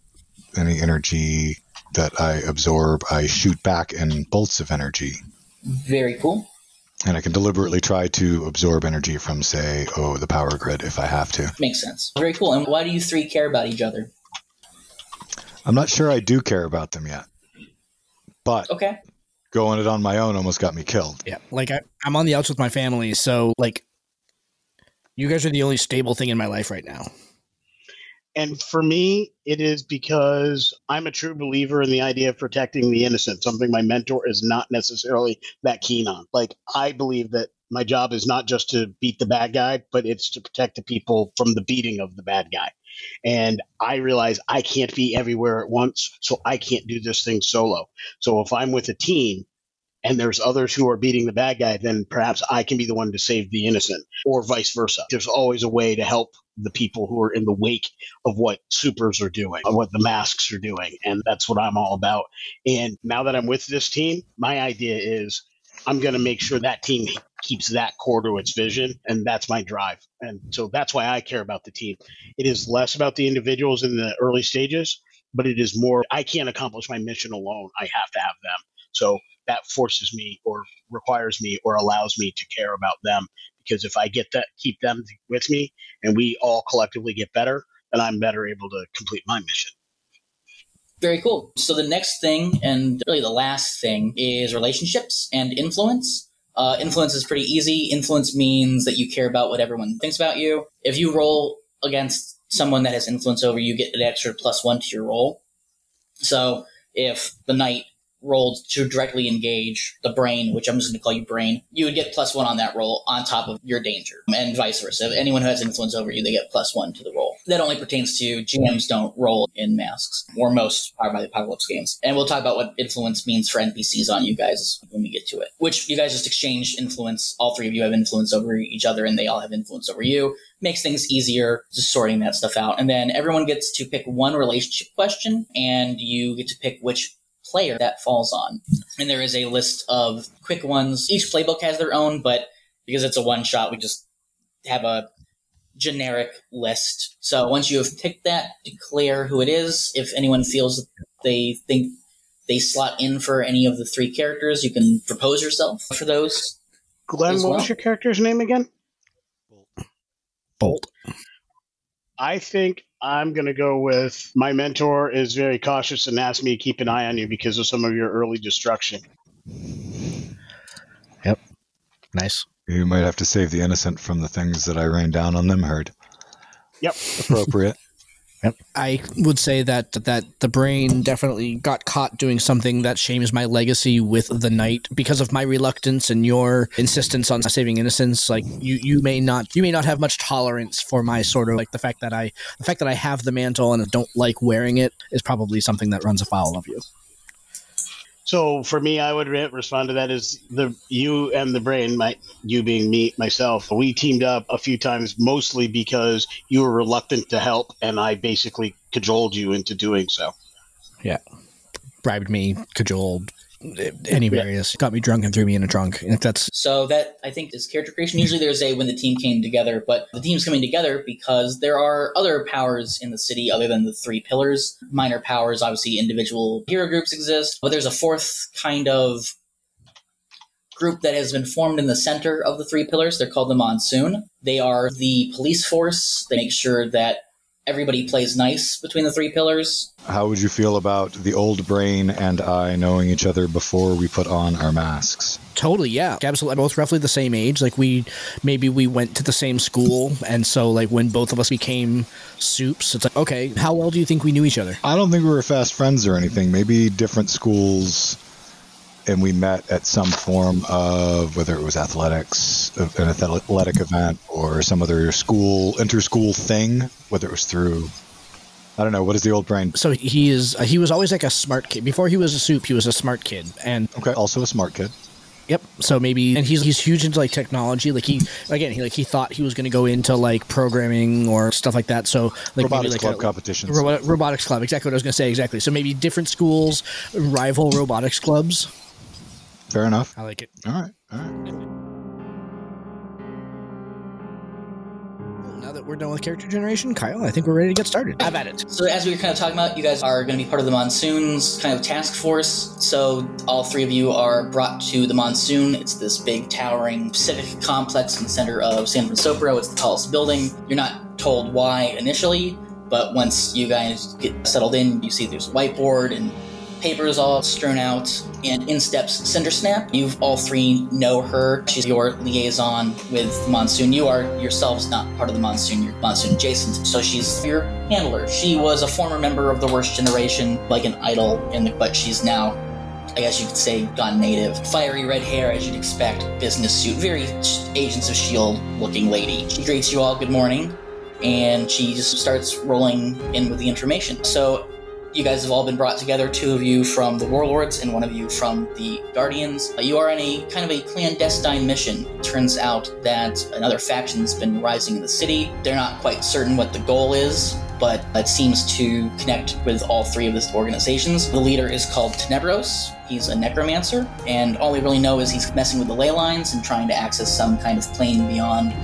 any energy that I absorb, I shoot back in bolts of energy. Very cool. And I can deliberately try to absorb energy from, say, oh, the power grid if I have to. Makes sense. Very cool. And why do you three care about each other? I'm not sure I do care about them yet. But okay. going it on my own almost got me killed. Yeah. Like I, I'm on the outs with my family, so like you guys are the only stable thing in my life right now. And for me, it is because I'm a true believer in the idea of protecting the innocent, something my mentor is not necessarily that keen on. Like, I believe that my job is not just to beat the bad guy, but it's to protect the people from the beating of the bad guy. And I realize I can't be everywhere at once, so I can't do this thing solo. So if I'm with a team and there's others who are beating the bad guy, then perhaps I can be the one to save the innocent, or vice versa. There's always a way to help the people who are in the wake of what supers are doing, what the masks are doing. And that's what I'm all about. And now that I'm with this team, my idea is I'm going to make sure that team keeps that core to its vision. And that's my drive. And so that's why I care about the team. It is less about the individuals in the early stages, but it is more, I can't accomplish my mission alone. I have to have them. So that forces me or requires me or allows me to care about them because if I get that, keep them with me and we all collectively get better, then I'm better able to complete my mission. Very cool. So the next thing, and really the last thing, is relationships and influence. Uh, influence is pretty easy. Influence means that you care about what everyone thinks about you. If you roll against someone that has influence over you, get an extra plus one to your roll. So if the knight rolled to directly engage the brain, which I'm just going to call you brain, you would get plus one on that roll on top of your danger, and vice versa. If anyone who has influence over you, they get plus one to the roll. That only pertains to GMs don't roll in masks, or most Powered by the Apocalypse games. And we'll talk about what influence means for NPCs on you guys when we get to it. Which you guys just exchange influence. All three of you have influence over each other, and they all have influence over you. Makes things easier just sorting that stuff out. And then everyone gets to pick one relationship question, and you get to pick which player that falls on. And there is a list of quick ones. Each playbook has their own, but because it's a one shot, we just have a generic list. So once you have picked that, declare who it is. If anyone feels they think they slot in for any of the three characters, you can propose yourself for those. Glenn, As what well. was your character's name again? Bolt. I think I'm going to go with my mentor is very cautious and asked me to keep an eye on you because of some of your early destruction. Yep. Nice. You might have to save the innocent from the things that I rain down on them. Heard. Yep. Appropriate. Yep. I would say that that the brain definitely got caught doing something that shames my legacy with the night because of my reluctance and your insistence on saving innocence. Like you, you may not you may not have much tolerance for my sort of like the fact that I the fact that I have the mantle and don't like wearing it is probably something that runs afoul of you. So for me, I would re- respond to that as the you and the brain, my you being me myself. We teamed up a few times, mostly because you were reluctant to help, and I basically cajoled you into doing so. Yeah, bribed me, cajoled, any various, got me drunk and threw me in a trunk. And if that's So that I think is character creation. Usually there's a when the team came together, but the team's coming together because there are other powers in the city other than the three pillars. Minor powers, obviously individual hero groups exist, but there's a fourth kind of group that has been formed in the center of the three pillars. They're called the Monsoon. They are the police force. They make sure that everybody plays nice between the three pillars. How would you feel about the old brain and I knowing each other before we put on our masks? Totally, yeah. Absolutely. Both roughly the same age. Like we maybe we went to the same school and so like when both of us became soups, it's like, okay, how well do you think we knew each other? I don't think we were fast friends or anything. Maybe different schools, and we met at some form of whether it was athletics, an athletic event, or some other school inter-school thing. Whether it was through, I don't know. What is the old brain? So he is he was always like a smart kid. Before he was a soup, he was a smart kid. And Okay, also a smart kid. yep, so maybe and he's he's huge into like technology. Like he again, he like he thought he was going to go into like programming or stuff like that. So like Robotics like club a, competitions. Robo- robotics club, exactly what I was going to say. Exactly. So maybe different schools, rival robotics clubs. Fair enough. I like it. All right, all right. Well, Now that we're done with character generation, Kyle, I think we're ready to get started. I've at it. So as we were kind of talking about, you guys are going to be part of the Monsoons kind of task force. So all three of you are brought to the Monsoon. It's this big towering civic complex in the center of San Fransokyo. It's the tallest building. You're not told why initially, but once you guys get settled in, you see there's a whiteboard and papers all strewn out, and in steps Cindersnap. You all three know her. She's your liaison with Monsoon. You are yourselves not part of the Monsoon, you're Monsoon adjacent, so she's your handler. She was a former member of the Worst Generation, like an idol, the, but she's now I guess you could say gone native. Fiery red hair, as you'd expect, business suit, very Agents of S.H.I.E.L.D. looking lady. She greets you all good morning, and she just starts rolling in with the information. So, you guys have all been brought together, two of you from the Warlords and one of you from the Guardians. Uh, You are on a kind of a clandestine mission. Turns out that another faction's been rising in the city. They're not quite certain what the goal is, but it seems to connect with all three of these organizations. The leader is called Tenebros. He's a necromancer, and all we really know is he's messing with the ley lines and trying to access some kind of plane beyond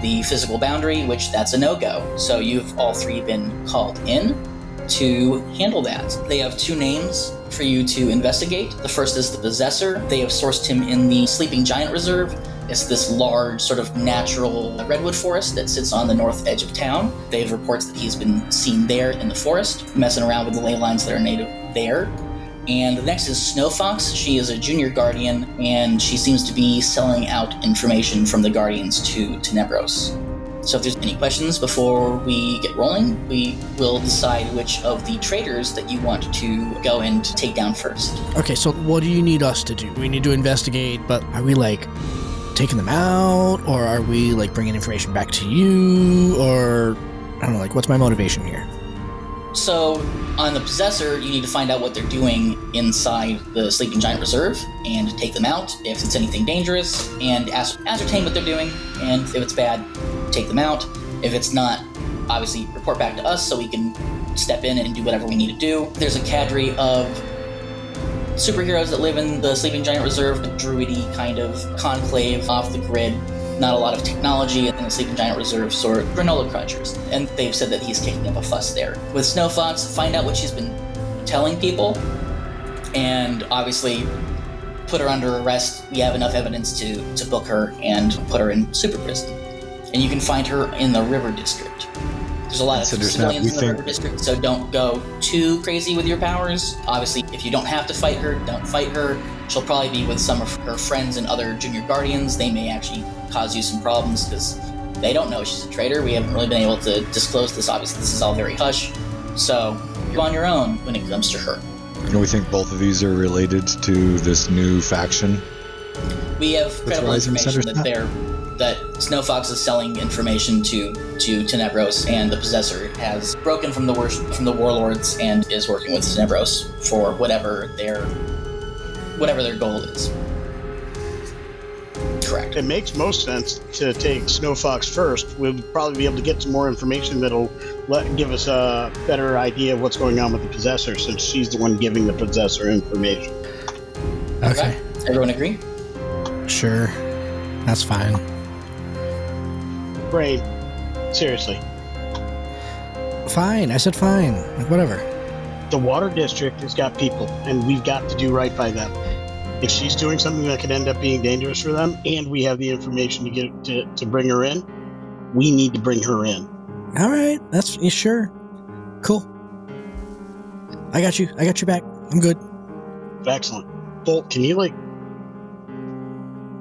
the physical boundary, which that's a no-go. So you've all three been called in to handle that. They have two names for you to investigate. The first is the Possessor. They have sourced him in the Sleeping Giant Reserve. It's this large, sort of natural redwood forest that sits on the north edge of town. They have reports that he's been seen there in the forest, messing around with the ley lines that are native there. And the next is Snow Fox. She is a junior guardian, and she seems to be selling out information from the Guardians to Tenebros. So if there's any questions before we get rolling, we will decide which of the traders that you want to go and take down first. Okay, so what do you need us to do? We need to investigate, but are we like taking them out, or are we like bringing information back to you, or I don't know, like what's my motivation here? So, on the Possessor, you need to find out what they're doing inside the Sleeping Giant Reserve and take them out if it's anything dangerous and ascertain what they're doing. And if it's bad, take them out. If it's not, obviously report back to us so we can step in and do whatever we need to do. There's a cadre of superheroes that live in the Sleeping Giant Reserve, a druidy kind of conclave off the grid not a lot of technology in the Sleeping Giant Reserve sort of granola crunchers. And they've said that he's kicking up a fuss there. With Snow Fox, find out what she's been telling people, and obviously put her under arrest. We have enough evidence to, to book her and put her in super prison. And you can find her in the River District. There's a lot of civilians in the think... River District, so don't go too crazy with your powers. Obviously, if you don't have to fight her, don't fight her. She'll probably be with some of her friends and other junior guardians. They may actually cause you some problems because they don't know she's a traitor. We haven't really been able to disclose this. Obviously, this is all very hush. So you're on your own when it comes to her. And we think both of these are related to this new faction. We have credible information that they're that Snow Fox is selling information to to Tenebros, and the Possessor has broken from the worst from the warlords and is working with Tenebros for whatever their whatever their goal is. Correct. It makes most sense to take Snow Fox first. We'll probably be able to get some more information that'll let give us a better idea of what's going on with the possessor, since she's the one giving the possessor information. Okay. Everyone agree? Sure. That's fine. Brain. Seriously. Fine. I said fine. Like whatever. The water district has got people, and we've got to do right by them if she's doing something that could end up being dangerous for them, and we have the information to get to, to bring her in, we need to bring her in. All right, that's yeah, sure, cool. I got you. I got your back. I'm good. Excellent. Bolt, can you like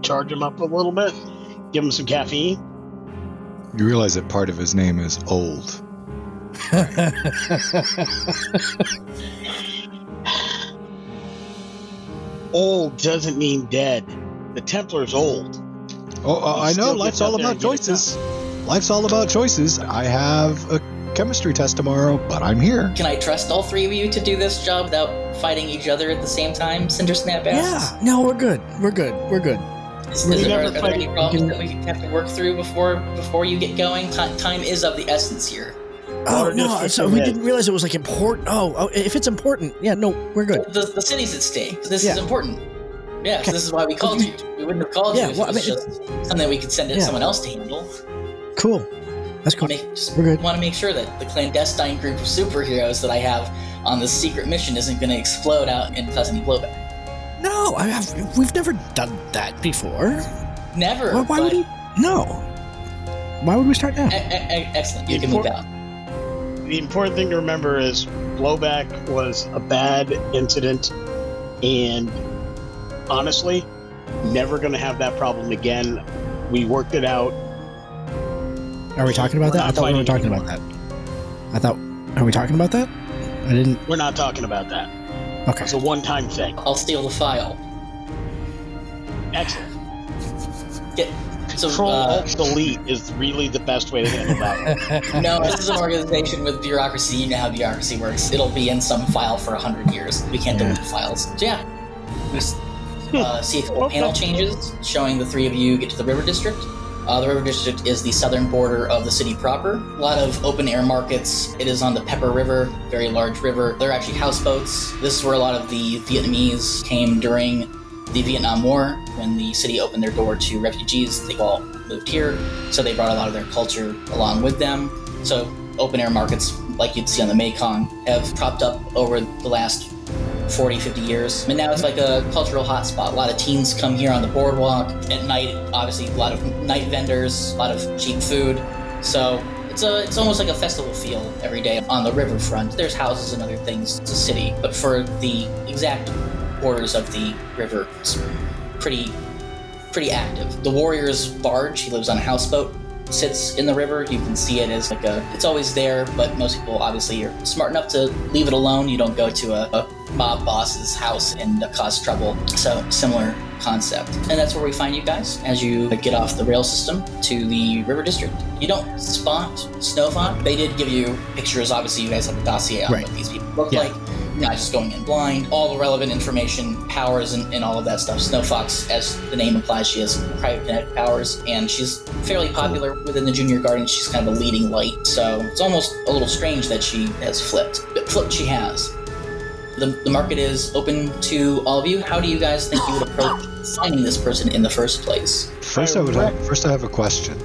charge him up a little bit? Give him some caffeine. You realize that part of his name is old. old doesn't mean dead. The Templar's old. Oh, uh, I know. Life's all about choices. Life's all about choices. I have a chemistry test tomorrow, but I'm here. Can I trust all three of you to do this job without fighting each other at the same time? Cinder Snap asks. Yeah. No, we're good. We're good. We're good. Is, is there, are, are there any problems that we have to work through before before you get going? Time, time is of the essence here. Oh no! So we didn't realize it was like important. Oh, oh, if it's important, yeah, no, we're good. The, the city's at stake. This yeah. is important. Yeah, okay. so this is why we called you. We wouldn't have called yeah, you if well, it was I mean, just something we could send yeah. someone else to handle. Cool. That's cool. Make, just we're good. Want to make sure that the clandestine group of superheroes that I have on this secret mission isn't going to explode out in cause any blowback. No, I have. We've never done that before. Never. Why, why would we? No. Why would we start now? E- e- excellent. You can move out the important thing to remember is blowback was a bad incident, and honestly, never going to have that problem again. We worked it out. Are we talking about we're that? I thought we were talking about that. I thought. Are we talking about that? I didn't. We're not talking about that. Okay. It's a one-time thing. I'll steal the file. Excellent. Get so, Control uh, Delete is really the best way to handle that. no, this is an organization with bureaucracy. You know how bureaucracy works. It'll be in some file for hundred years. We can't yeah. delete files. So yeah, we uh, see a couple panel changes showing the three of you get to the River District. Uh, the River District is the southern border of the city proper. A lot of open air markets. It is on the Pepper River, very large river. They're actually houseboats. This is where a lot of the Vietnamese came during the Vietnam War, when the city opened their door to refugees, they all moved here, so they brought a lot of their culture along with them. So open air markets, like you'd see on the Mekong, have propped up over the last 40, 50 years. And now it's like a cultural hotspot. A lot of teens come here on the boardwalk at night. Obviously, a lot of night vendors, a lot of cheap food. So it's a it's almost like a festival feel every day on the riverfront. There's houses and other things. It's a city, but for the exact borders of the river. It's pretty pretty active. The warrior's barge, he lives on a houseboat, sits in the river. You can see it as like a, it's always there, but most people obviously are smart enough to leave it alone. You don't go to a, a mob boss's house and cause trouble. So similar concept. And that's where we find you guys as you get off the rail system to the river district. You don't spot Snow Fox. They did give you pictures. Obviously, you guys have a dossier on Right. what these people look Yeah. like. You're not just going in blind. All the relevant information, powers, and, and all of that stuff. Snow Fox, as the name implies, she has cryokinetic powers, and she's fairly popular within the Junior Guardian. She's kind of a leading light, so it's almost a little strange that she has flipped. But flipped she has. The, the market is open to all of you. How do you guys think you would approach finding this person in the first place? First, I would have, first I have a question.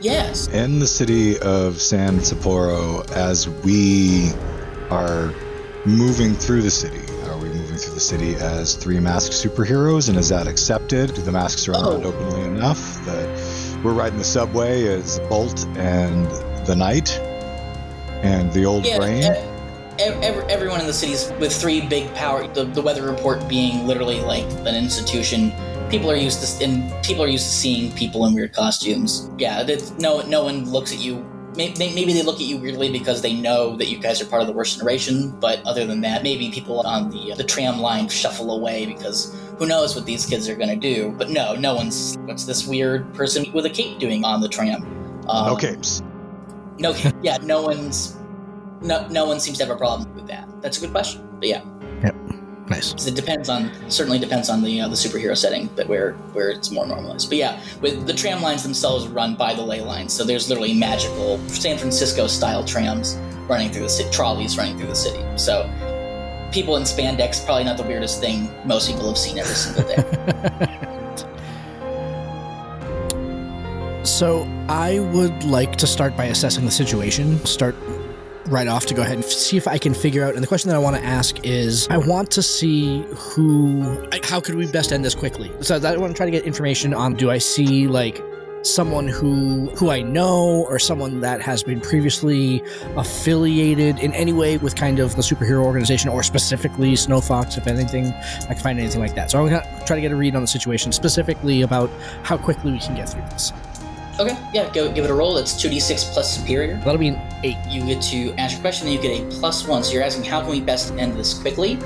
Yes. In the city of San Sapporo, as we are moving through the city, are we moving through the city as three masked superheroes, and is that accepted? Do the masks are Oh. openly enough that we're riding the subway as Bolt and the Knight and the Old Yeah, Brain? ev- everyone in the cities with three big power, the, the weather report being literally like an institution. People are used to, and people are used to seeing people in weird costumes. Yeah, no, no one looks at you. May- may- Maybe they look at you weirdly because they know that you guys are part of the worst generation. But other than that, maybe people on the the tram line shuffle away because who knows what these kids are going to do. But no, no one's. What's this weird person with a cape doing on the tram? Um, no capes. no, yeah, no one's no no one seems to have a problem with that. That's a good question. But yeah, Nice. it depends on certainly depends on the uh, the superhero setting, but where where it's more normalized. But yeah, with the tram lines themselves run by the ley lines, so there's literally magical San Francisco style trams running through the city, trolleys running through the city. So people in spandex probably not the weirdest thing most people have seen every single day. So I would like to start by assessing the situation. Start right off to go ahead and see if I can figure out. And the question that I want to ask is, I want to see who, how could we best end this quickly? So I want to try to get information on. Do I see like someone who who I know or someone that has been previously affiliated in any way with kind of the superhero organization or specifically Snow Fox, if anything, I can find anything like that. So I'm gonna try to get a read on the situation specifically about how quickly we can get through this. Okay, yeah, go, give it a roll. It's two d six plus superior. That'll be an eight. you get to ask your question, and you get a plus one. So you're asking, how can we best end this quickly?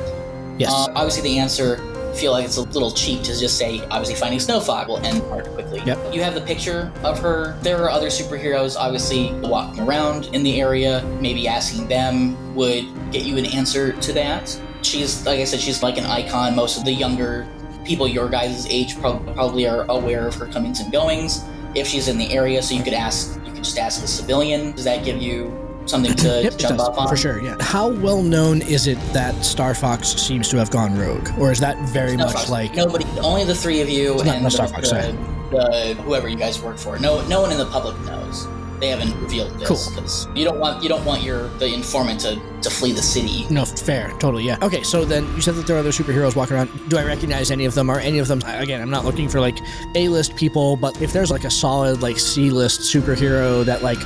Yes. Uh, obviously, the answer feel like it's a little cheap to just say, obviously, finding Snow Fox will end part quickly. Yep. You have the picture of her. There are other superheroes, obviously, walking around in the area. Maybe asking them would get you an answer to that. She's, like I said, she's like an icon. Most of the younger people your guys' age prob- probably are aware of her comings and goings. If she's in the area, so you could ask, you could just ask the civilian. Does that give you something to Yep, jump does, off on? for sure. Yeah. How well known is it that Star Fox seems to have gone rogue, or is that very Star much Fox. like nobody, only the three of you It's and not the, Star Fox, the, the- whoever you guys work for. No, no one in the public knows. They haven't revealed this Cool. because you don't want you don't want your the informant to, to flee the city. no fair? Totally. Yeah. Okay. So then you said that there are other superheroes walking around. Do I recognize any of them? Are any of them? Again, I'm not looking for like A-list people, but if there's like a solid like C-list superhero that like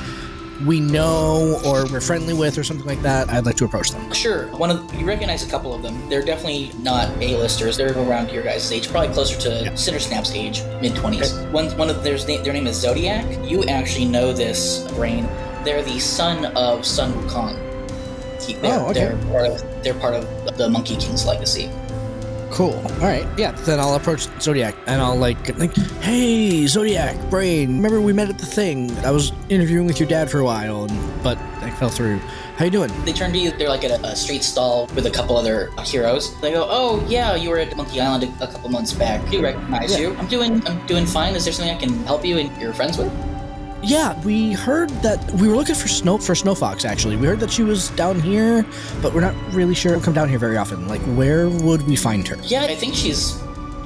we know or we're friendly with or something like that, I'd like to approach them. Sure, one of you recognize a couple of them. They're definitely not A-listers. They're around your guys' age, probably closer to Yeah. Cinder Snap's age, mid twenties. One one of there's their name is Zodiac. You actually know this brain. They're the son of Sun Wukong. He- oh, They're, Oh, okay. they're part of they're part of the Monkey King's legacy. Cool. All right. Yeah. Then I'll approach Zodiac and I'll like like, hey, Zodiac, Brain. Remember we met at the thing? I was interviewing with your dad for a while, and, but I fell through. How you doing? They turn to you. They're like at a, a street stall with a couple other heroes. They go, "Oh yeah, you were at Monkey Island a, a couple months back. We recognize Yeah. you. I'm doing I'm doing fine. Is there something I can help you and your friends with?" Yeah, we heard that we were looking for Snow for Snow Fox. Actually, we heard that she was down here, but we're not really sure. Come down here very often. Like, where would we find her? Yeah, I think she's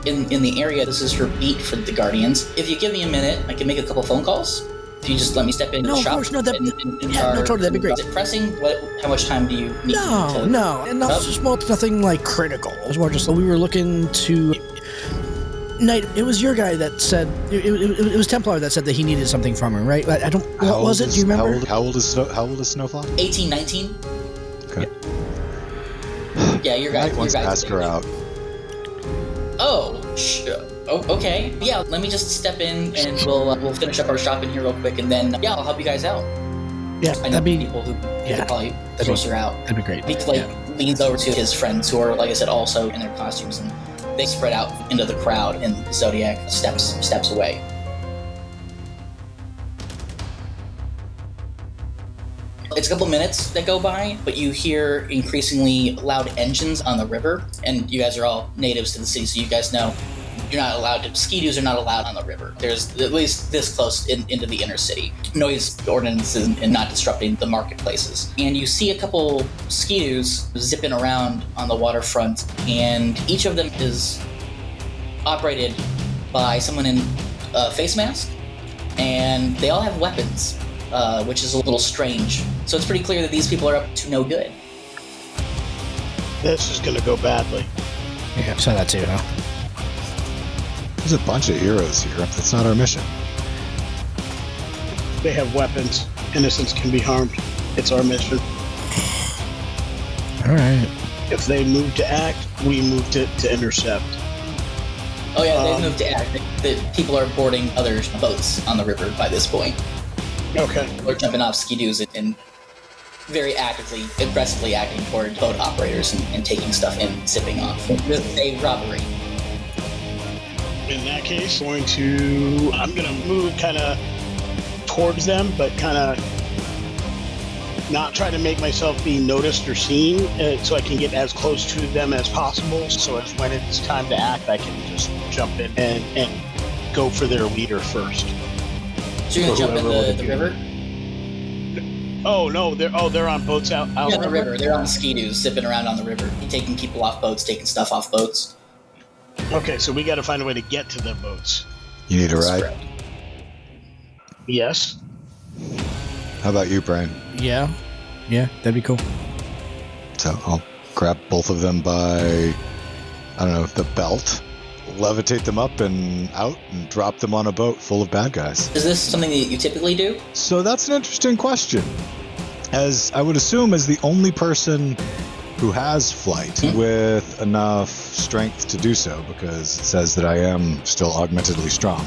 in in the area. This is her beat for the Guardians. If you give me a minute, I can make a couple phone calls. If you just let me step into No, the shop. course, no, that- and- and- and yeah, no, totally, that'd be great. Is it pressing? What? How much time do you need? No, to, no, and that's Oh. just more nothing like critical. It was more just we were looking to. Knight, it was your guy that said it, it, it was Templar that said that he needed something from her, right? I, I don't. What was old it? is- Do you remember? How old, how old is Snow, how old is Snow Fox? 18, 19? Okay. Yeah, your guy. Knight wants to your guy's ask her out. Oh, sh- Oh, okay. Yeah, let me just step in and we'll uh, we'll finish up our shopping here real quick, and then yeah, I'll help you guys out. Yeah, I know that'd be people who yeah, could probably be- her out. that'd be great. He like leans over to his friends who are, like I said, also in their costumes, and they spread out into the crowd, and Zodiac steps steps away. It's a couple minutes that go by, but you hear increasingly loud engines on the river, and you guys are all natives to the city, so you guys know you're not allowed to. Ski-doos are not allowed on the river. There's at least this close in, into the inner city. Noise ordinances and not disrupting the marketplaces. And you see a couple ski-doos zipping around on the waterfront, and each of them is operated by someone in a face mask, and they all have weapons, uh, which is a little strange. So it's pretty clear that these people are up to no good. This is going to go badly. Yeah, saw that too, huh? There's a bunch of heroes here. That's not our mission. They have weapons. Innocents can be harmed. It's our mission. All right. If they move to act, we move to, to intercept. Oh yeah, they've Um, moved to act. The people are boarding other boats on the river by this point. Okay. They're jumping off ski-doos and- and very actively, aggressively acting toward boat operators and, and taking stuff and sipping off. This is a robbery. In that case, going to I'm going to move kind of towards them, but kind of not try to make myself be noticed or seen, uh, so I can get as close to them as possible. So as when it's time to act, I can just jump in and, and go for their leader first. So you're gonna jump in the, the river? Oh no, they're oh they're on boats out out Yeah, the river. They're on ski-doos, zipping around on the river, taking people off boats, taking stuff off boats. Okay, so we got to find a way to get to the boats. You need a ride? Yes. How about you, Brain? Yeah, yeah, that'd be cool. So I'll grab both of them by, I don't know, the belt, levitate them up and out, and drop them on a boat full of bad guys. Is this something that you typically do? So that's an interesting question. As I would assume, as the only person who has flight Hmm. with enough strength to do so, because it says that I am still augmentedly strong.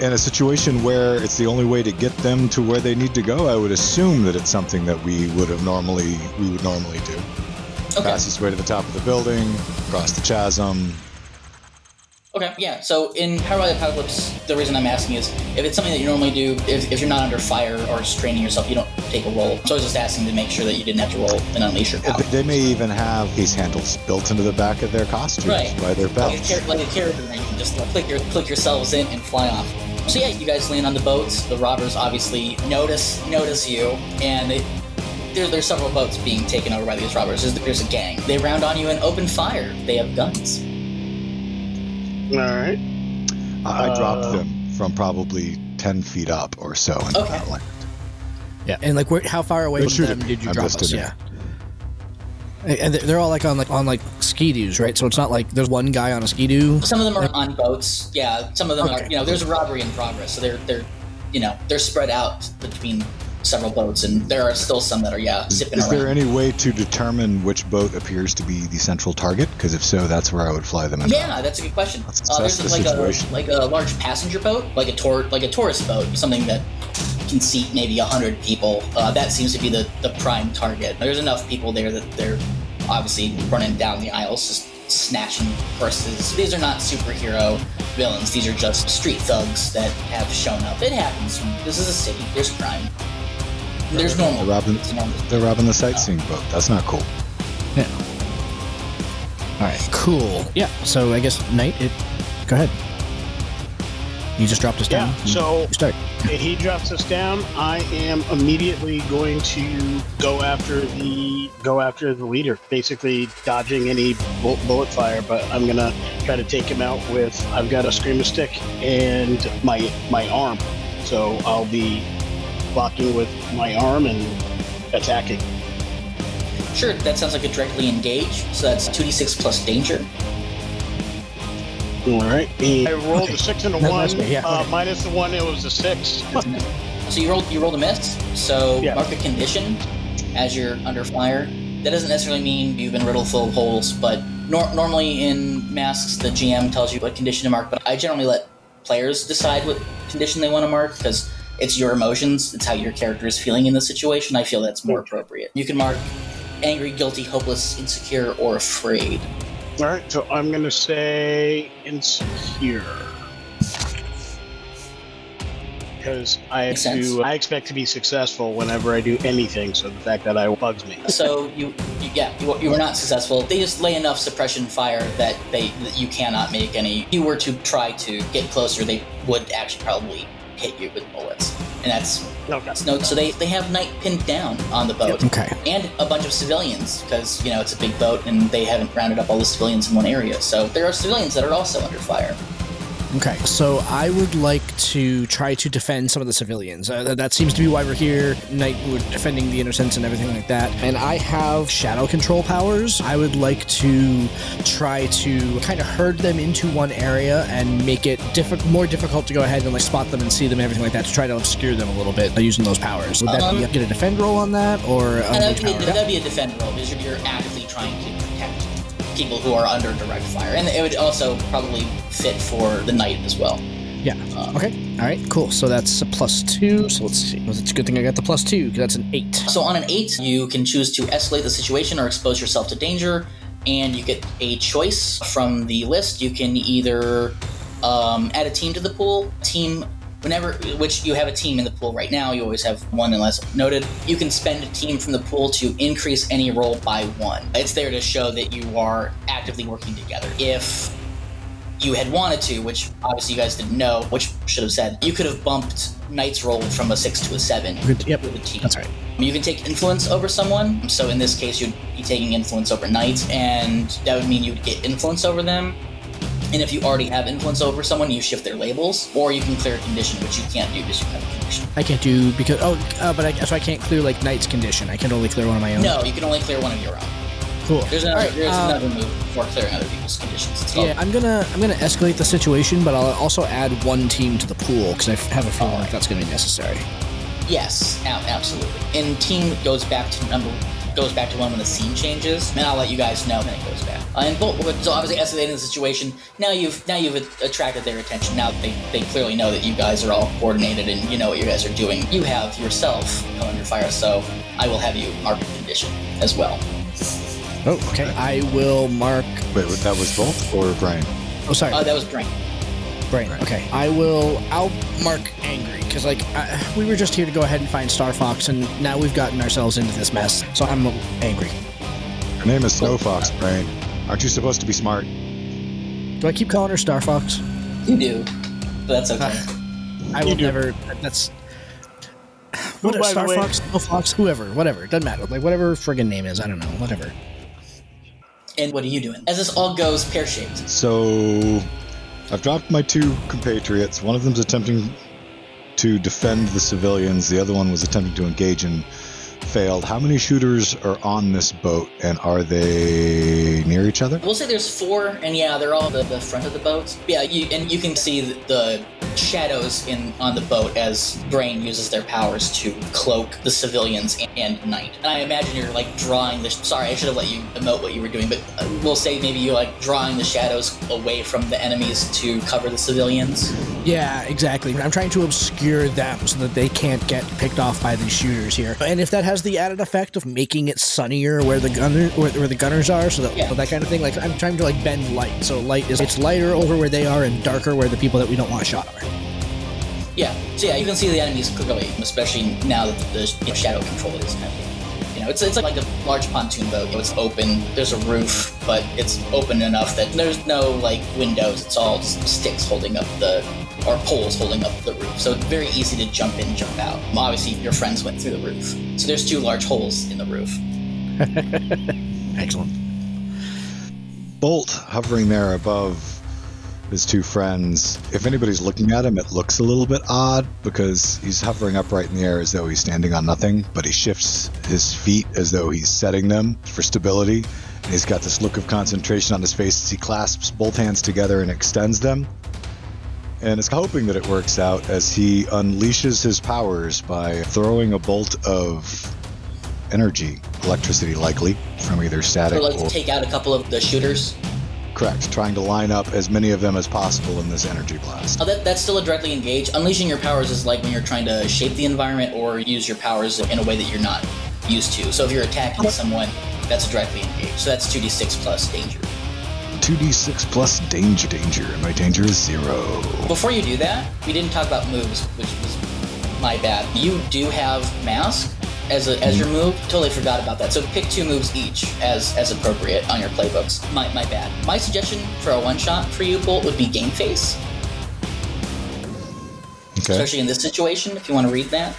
In a situation where it's the only way to get them to where they need to go, I would assume that it's something that we would have normally we would normally do. Okay. Fastest way to the top of the building, across the chasm. Okay, yeah. So in Powered by the Apocalypse, the reason I'm asking is if it's something that you normally do, if, if you're not under fire or straining yourself, you don't take a roll. So I was just asking to make sure that you didn't have to roll and unleash your power. They may even have these handles built into the back of their costumes Right. by their Like a, belts. like a character, you can just click your click yourselves in and fly off. So yeah, you guys land on the boats. The robbers obviously notice notice you, and they, there, there's several boats being taken over by these robbers. There's, there's a gang. They round on you and open fire. They have guns. All right. I, I dropped Uh, them from probably 10 feet up or so into Okay. that land. Yeah, and like, where, how far away They'll from them did you I'm drop just us? Yeah. And they're- they're all like on like on like ski-doos, right? So it's not like there's one guy on a ski-doo. Some of them are on boats. Yeah, some of them are. You know, there's a robbery in progress, so they're they're you know they're spread out between several boats, and there are still some that are yeah zipping around. Is around. there any way to determine which boat appears to be the central target? Because if so, that's where I would fly them. Yeah, that's a good question. Uh, there's the like situation. a like a large passenger boat, like a tour like a tourist boat, something that can seat maybe hundred people. Uh, that seems to be the the prime target. There's enough people there that they're obviously running down the aisles, just snatching purses. These are not superhero villains. These are just street thugs that have shown up. It happens. This is a city. There's crime. There's normal. They're robbing, normal. they're robbing the sightseeing boat. That's not cool. Yeah. All right. Cool. Yeah. So I guess Knight. It. Go ahead. You just dropped us down. You- So you start. he drops us down. I am immediately going to go after the go after the leader, basically dodging any bu- bullet fire. But I'm gonna try to take him out with. I've got a screamer stick and my my arm, so I'll be blocking with my arm and attacking. Sure, that sounds like a directly engage. So that's 2d6 plus danger. All right. I rolled a six and a That one. must be, yeah, uh, okay. minus the one, it was a six. So you rolled you rolled a miss. So Yeah. mark a condition as you're under fire. That doesn't necessarily mean you've been riddled full of holes, but nor- normally in masks, the GM tells you what condition to mark, but I generally let players decide what condition they want to mark because it's your emotions, it's how your character is feeling in the situation. I feel that's more appropriate. You can mark angry, guilty, hopeless, insecure, or afraid. All right, so I'm gonna say insecure because I have to. I expect to be successful whenever I do anything. So the fact that I bugs me. So you, you yeah, you, you were not successful. They just lay enough suppression fire that they that you cannot make any. If you were to try to get closer, they would actually probably hit you with bullets, and that's Okay. that's no. So they they have night pinned down on the boat. Okay. and a bunch of civilians because you know it's a big boat and they haven't rounded up all the civilians in one area. So there are civilians that are also under fire. Okay, so I would like to try to defend some of the civilians. Uh, that- that seems to be why we're here. Knight, we're defending the innocents and everything like that. And I have shadow control powers. I would like to try to kind of herd them into one area and make it more difficult to go ahead and like spot them and see them and everything like that to try to obscure them a little bit by using those powers. Would that Um, be get a defend roll on that or a that'd, be, power? that'd be a defend roll because you're, actively trying to people who are under direct fire, and it would also probably fit for the knight as well. Yeah. Okay. All right. Cool. So that's a plus two. So let's see. Well, it's a good thing I got the plus two because that's an eight. So on an eight, you can choose to escalate the situation or expose yourself to danger, and you get a choice from the list. You can either um, add a team to the pool. Team, whenever which you have a team in the pool right now, you always have one unless noted. You can spend a team from the pool to increase any roll by one. It's there to show that you are actively working together. If you had wanted to, which obviously you guys didn't know, which should have said, you could have bumped Knight's roll from a six to a seven Good. Yep. with a team. That's right. You can take influence over someone. So in this case, you'd be taking influence over knights, and that would mean you'd get influence over them. And if you already have influence over someone, you shift their labels, or you can clear a condition, which you can't do because you have a condition. I can't do because oh, uh, but I so I can't clear like Knight's condition. I can only clear one of my own. No, you can only clear one of your own. Cool. There's another, right, there's uh, another move for clearing other people's conditions. Yeah, I'm gonna I'm gonna escalate the situation, but I'll also add one team to the pool because I have a feeling like that's gonna be necessary. Yes, absolutely. And team goes back to number goes back to one when the scene changes, and I'll let you guys know when it goes back. Uh, and both, so obviously escalating the situation. Now you've now you've attracted their attention. Now they, they clearly know that you guys are all coordinated and you know what you guys are doing. You have yourself come under fire, so I will have you mark a condition as well. Oh, okay. I will mark. Wait, that was both or Brain? Oh, sorry, Uh, that was Brain. brain. Okay, I will. I'll mark angry because like I, we were just here to go ahead and find Star Fox, and now we've gotten ourselves into this mess. So I'm angry. Her name is Snow Fox, Brain. Aren't you supposed to be smart? Do I keep calling her Star Fox? You do, but that's okay. I will never. That's. Oh, what by the Star way- Fox, Snow Fox, whoever, whatever. Doesn't matter. Like whatever friggin' name is, I don't know. Whatever. and what are you doing? As this all goes pear shaped. So, I've dropped my two compatriots. One of them's attempting to defend the civilians. The other one was attempting to engage and failed. How many shooters are on this boat, and are they near each other? We'll say there's four, and yeah, they're all the, the front of the boat. Yeah, you, and you can see the, the shadows in on the boat as Brain uses their powers to cloak the civilians and, and Knight. And I imagine you're like drawing the. Sorry, I should have let you emote what you were doing, but uh, we'll say maybe you're like drawing the shadows away from the enemies to cover the civilians. Yeah, exactly. I'm trying to obscure them so that they can't get picked off by these shooters here. And if that has the added effect of making it sunnier where the gunner where, where the gunners are, so that Yeah. that kind of thing. Like I'm trying to like bend light, so light is it's lighter over where they are and darker where the people that we don't want shot are. Yeah, so yeah, you can see the enemies clearly, especially now that the, the shadow control is kind of. You know, it's, it's like a large pontoon boat. It's open. There's a roof, but it's open enough that there's no like windows. It's all just sticks holding up the, or poles holding up the roof. So it's very easy to jump in, and jump out. Obviously, your friends went through the roof, so there's two large holes in the roof. Excellent. Bolt hovering there above his two friends. If anybody's looking at him, it looks a little bit odd because he's hovering upright in the air as though he's standing on nothing, but he shifts his feet as though he's setting them for stability. And he's got this look of concentration on his face as he clasps both hands together and extends them. And is hoping that it works out as he unleashes his powers by throwing a bolt of energy, electricity likely, from either static Or like or. to take out a couple of the shooters. Correct. Trying to line up as many of them as possible in this energy blast. Oh, that, that's still a directly engage. Unleashing your powers is like when you're trying to shape the environment or use your powers in a way that you're not used to. So if you're attacking someone, that's directly engaged. So that's 2d6 plus danger. 2d6 plus danger, danger, and my danger is zero. Before you do that, we didn't talk about moves, which was my bad. You do have mask as a, as your mm-hmm. move. Totally forgot about that. So pick two moves each as as appropriate on your playbooks. My my bad. My suggestion for a one shot for you, Bolt, would be game face, Okay. especially in this situation. If you want to read that.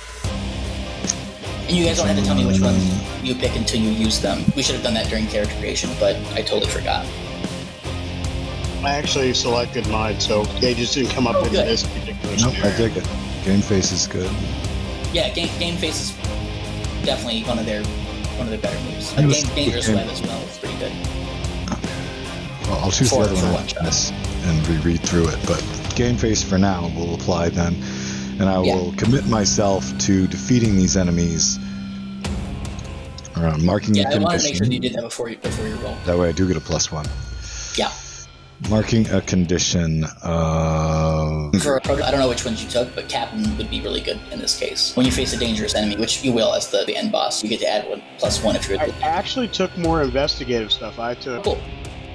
And you guys don't have to tell me which ones mm-hmm. you pick until you use them. We should have done that during character creation, but I totally forgot. I actually selected mine, so they just didn't come up Oh, in good. this particular Nope, I scenario. dig it. Game face is good. Yeah, game, game face is definitely one of their one of their better moves. Yeah, Uh, game, do dangerous game. web as well. It's pretty good. Well, I'll choose For- the other one one after shot. this and reread through it. But game face for now will apply then, and I Yeah. will commit myself to defeating these enemies. Around marking Yeah, a I want to make sure you did that before you before you roll. That way, I do get a plus one. Yeah. Marking a condition. Uh, For I don't know which ones you took, but Captain would be really good in this case. When you face a dangerous enemy, which you will as the, the end boss, you get to add one plus one if you're. I actually took more investigative stuff. I took Cool.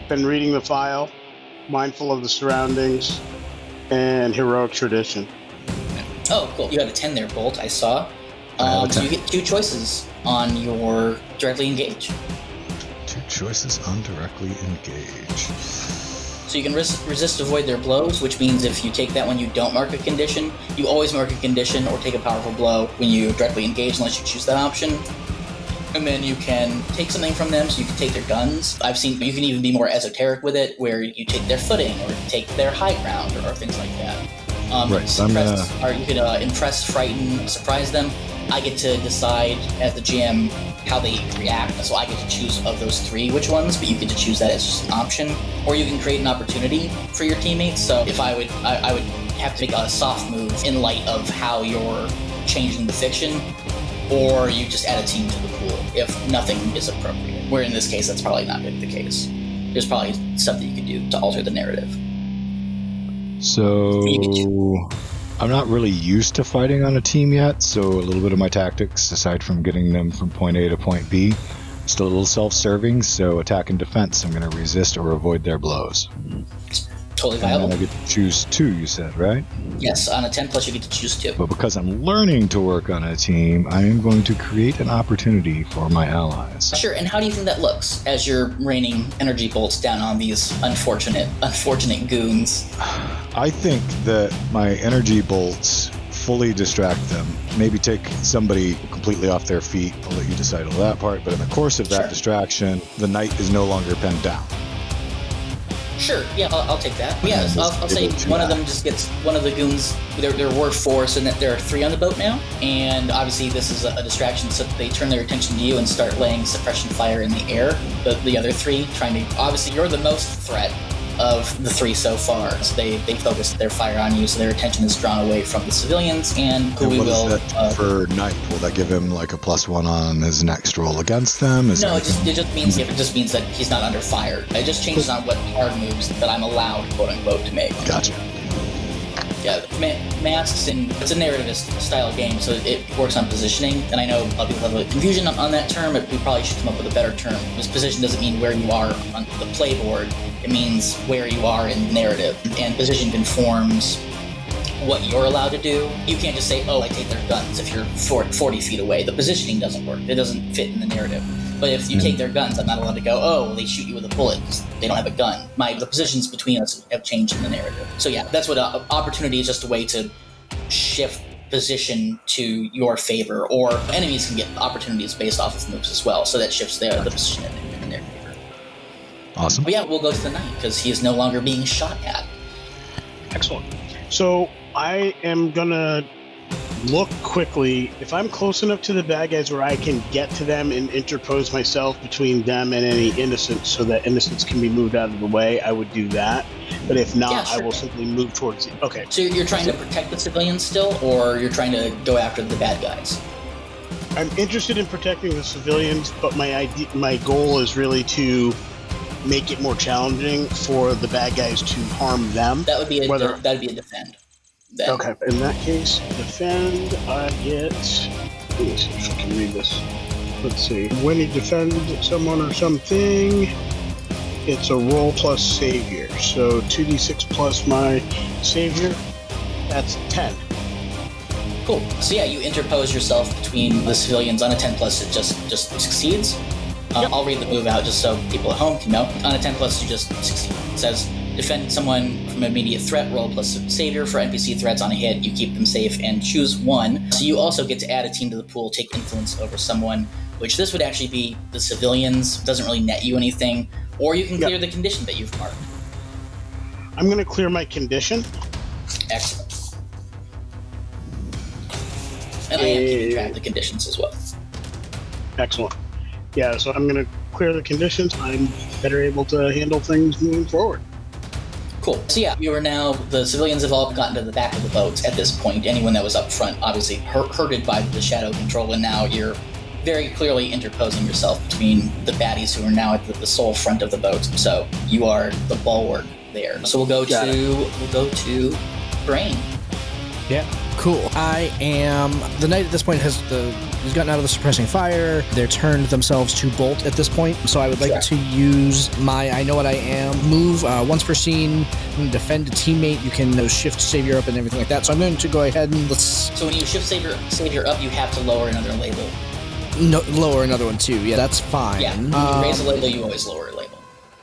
been reading the file, mindful of the surroundings, and heroic tradition. Oh, cool. You had a ten there, Bolt. I saw. I Um, so 10. you get two choices on your directly engage. two choices on directly engage. So you can res- resist avoid their blows, which means if you take that when you don't mark a condition, you always mark a condition or take a powerful blow when you directly engage unless you choose that option. And then you can take something from them, so you can take their guns. I've seen you can even be more esoteric with it, where you take their footing or take their high ground or, or things like that. Um, Right, so I'm gonna- or you could uh, impress, frighten, surprise them. I get to decide as the GM how they react, so I get to choose of those three which ones, but you get to choose that as just an option. Or you can create an opportunity for your teammates. So if I would, I, I would have to make a soft move in light of how you're changing the fiction, or you just add a team to the pool if nothing is appropriate. Where in this case, that's probably not going to be the case. There's probably stuff that you could do to alter the narrative. So I'm not really used to fighting on a team yet, so a little bit of my tactics, aside from getting them from point A to point B, still a little self-serving. So attack and defense, I'm going to resist or avoid their blows. Totally And viable. I get to choose two. You said right, Yes, on a 10 plus, you get to choose two. but because I'm learning to work on a team, I am going to create an opportunity for my allies. Sure, and how do you think that looks as you're raining energy bolts down on these unfortunate, unfortunate goons? I think that my energy bolts fully distract them. Maybe take somebody completely off their feet. I'll let you decide on that part. But in the course of that Sure. distraction, the knight is no longer pinned down. Sure, yeah, I'll, I'll take that. Yeah, I'll, I'll say one of them just gets one of the goons. There, there were four, so that there are three on the boat now. And obviously, this is a, a distraction, so they turn their attention to you and start laying suppression fire in the air. The, the other three trying to. Obviously, you're the most threat of the three so far. So they, they focus their fire on you, so their attention is drawn away from the civilians and who And we will. that uh, for knight? Will that give him like a plus one on his next roll against them? Is No, it just, it just means it just means that he's not under fire. It just changes on what hard moves that I'm allowed, quote unquote, to make. Gotcha. Yeah, ma- masks and it's a narrativist style game, so it works on positioning. And I know a lot of people have a confusion on, that term, but we probably should come up with a better term. Position doesn't mean where you are on the playboard; it means where you are in narrative. And position conforms what you're allowed to do. You can't just say, "Oh, I take their guns." If you're 40 feet away, the positioning doesn't work. It doesn't fit in the narrative. But if you take their guns, I'm not allowed to go. Oh, they shoot you with a bullet because they don't have a gun. My the positions between us have changed in the narrative. So yeah, that's what uh, opportunity is. Just a way to shift position to your favor, or enemies can get opportunities based off of moves as well. So that shifts their the position in, in their favor. Awesome. But yeah, we'll go to the knight because he is no longer being shot at. Excellent. So I am gonna look quickly. If I'm close enough to the bad guys where I can get to them and interpose myself between them and any innocents so that innocents can be moved out of the way, I would do that. But if not, Yeah, sure. I will simply move towards the. Okay. So you're, trying to protect the civilians still, or you're trying to go after the bad guys? I'm interested in protecting the civilians, but my idea, my goal is really to make it more challenging for the bad guys to harm them. That would be a Whether- that would be a defend. Then. Okay, in that case, defend, I get. Let me see if I can read this. Let's see. When you defend someone or something, it's a roll plus savior. So 2d6 plus my savior, that's 10. Cool. So yeah, you interpose yourself between the civilians on a 10 plus. It just just succeeds. Uh, I'll read the move out just so people at home can know. On a 10 plus, you just succeed. It says defend someone from immediate threat. Roll plus savior for NPC threats on a hit. You keep them safe and choose one. So you also get to add a team to the pool, take influence over someone. Which this would actually be the civilians. Doesn't really net you anything. Or you can Yep. clear the condition that you've marked. I'm going to clear my condition. Excellent. And I am keeping track of eh. the conditions as well. Excellent. Yeah, so I'm going to clear the conditions. I'm better able to handle things moving forward. Cool. So yeah, you are now the civilians have all gotten to the back of the boats at this point. Anyone that was up front, obviously hur- hurted by the shadow control, and now you're very clearly interposing yourself between the baddies who are now at the, the sole front of the boat. So you are the bulwark there. So we'll go Got to we'll go to Brain. Yeah, cool. I am the knight at this point has the has gotten out of the suppressing fire. They're turned themselves to bolt at this point. So I would like Sure. to use my I know what I am move uh, once per scene. Defend a teammate. You can uh, shift savior up and everything like that. So I'm going to go ahead and let's So when you shift savior savior up, you have to lower another label. no, lower another one too. Yeah, that's fine. Yeah, when you Um, raise a label, you always lower label.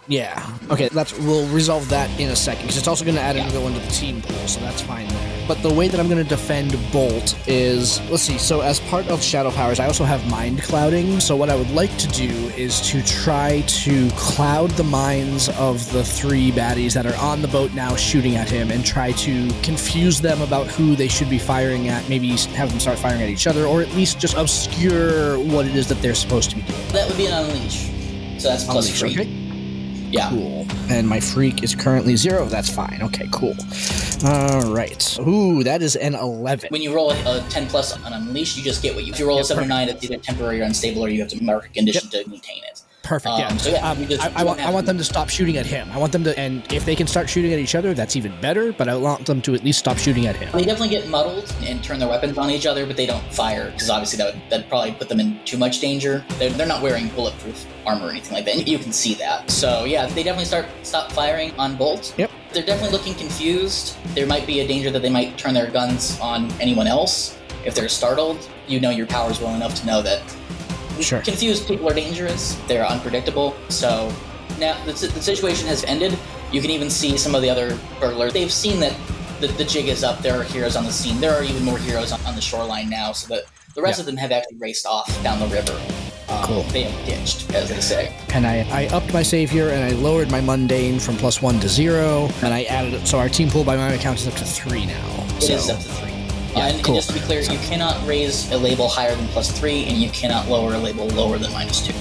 Yeah. Okay, that's we'll resolve that in a second because it's also going to add Yeah. another one to the team pool, so that's fine there. But the way that I'm going to defend Bolt is let's see. So as part of Shadow Powers, I also have mind clouding. So what I would like to do is to try to cloud the minds of the three baddies that are on the boat now shooting at him and try to confuse them about who they should be firing at. Maybe have them start firing at each other or at least just obscure what it is that they're supposed to be doing. That would be an unleash. So that's plus Unleash, three. okay? Yeah. Cool. And my freak is currently zero. That's fine. Okay, cool. All right. Ooh, that is an 11. When you roll a, a 10 plus on Unleash, you just get what you. If you roll a 7 or 9, it's either temporary or unstable, or you have to mark a condition to maintain it. Perfect. um, Yeah. so yeah, Um, I, I want, I want them to stop shooting at him. I want them to, and if they can start shooting at each other, that's even better. But I want them to at least stop shooting at him. They definitely get muddled and turn their weapons on each other, but they don't fire because obviously that would that'd probably put them in too much danger. They're, they're not wearing bulletproof armor or anything like that. You can see that. So yeah, they definitely start stop firing on Bolt. Yep. They're definitely looking confused. There might be a danger that they might turn their guns on anyone else if they're startled. You know your powers well enough to know that Sure. confused people are dangerous. They're unpredictable. So now the, the situation has ended. You can even see some of the other burglars. They've seen that the, the jig is up. There are heroes on the scene. There are even more heroes on, on the shoreline now. So that the rest Yeah. of them have actually raced off down the river. Um, Cool. They have ditched, as they say. And I, I upped my savior and I lowered my mundane from plus one to zero. And I added it. So our team pool by my account is up to three now. It so, is up to three. Yeah, and, and just to be clear, you cannot raise a label higher than plus three, and you cannot lower a label lower than minus two.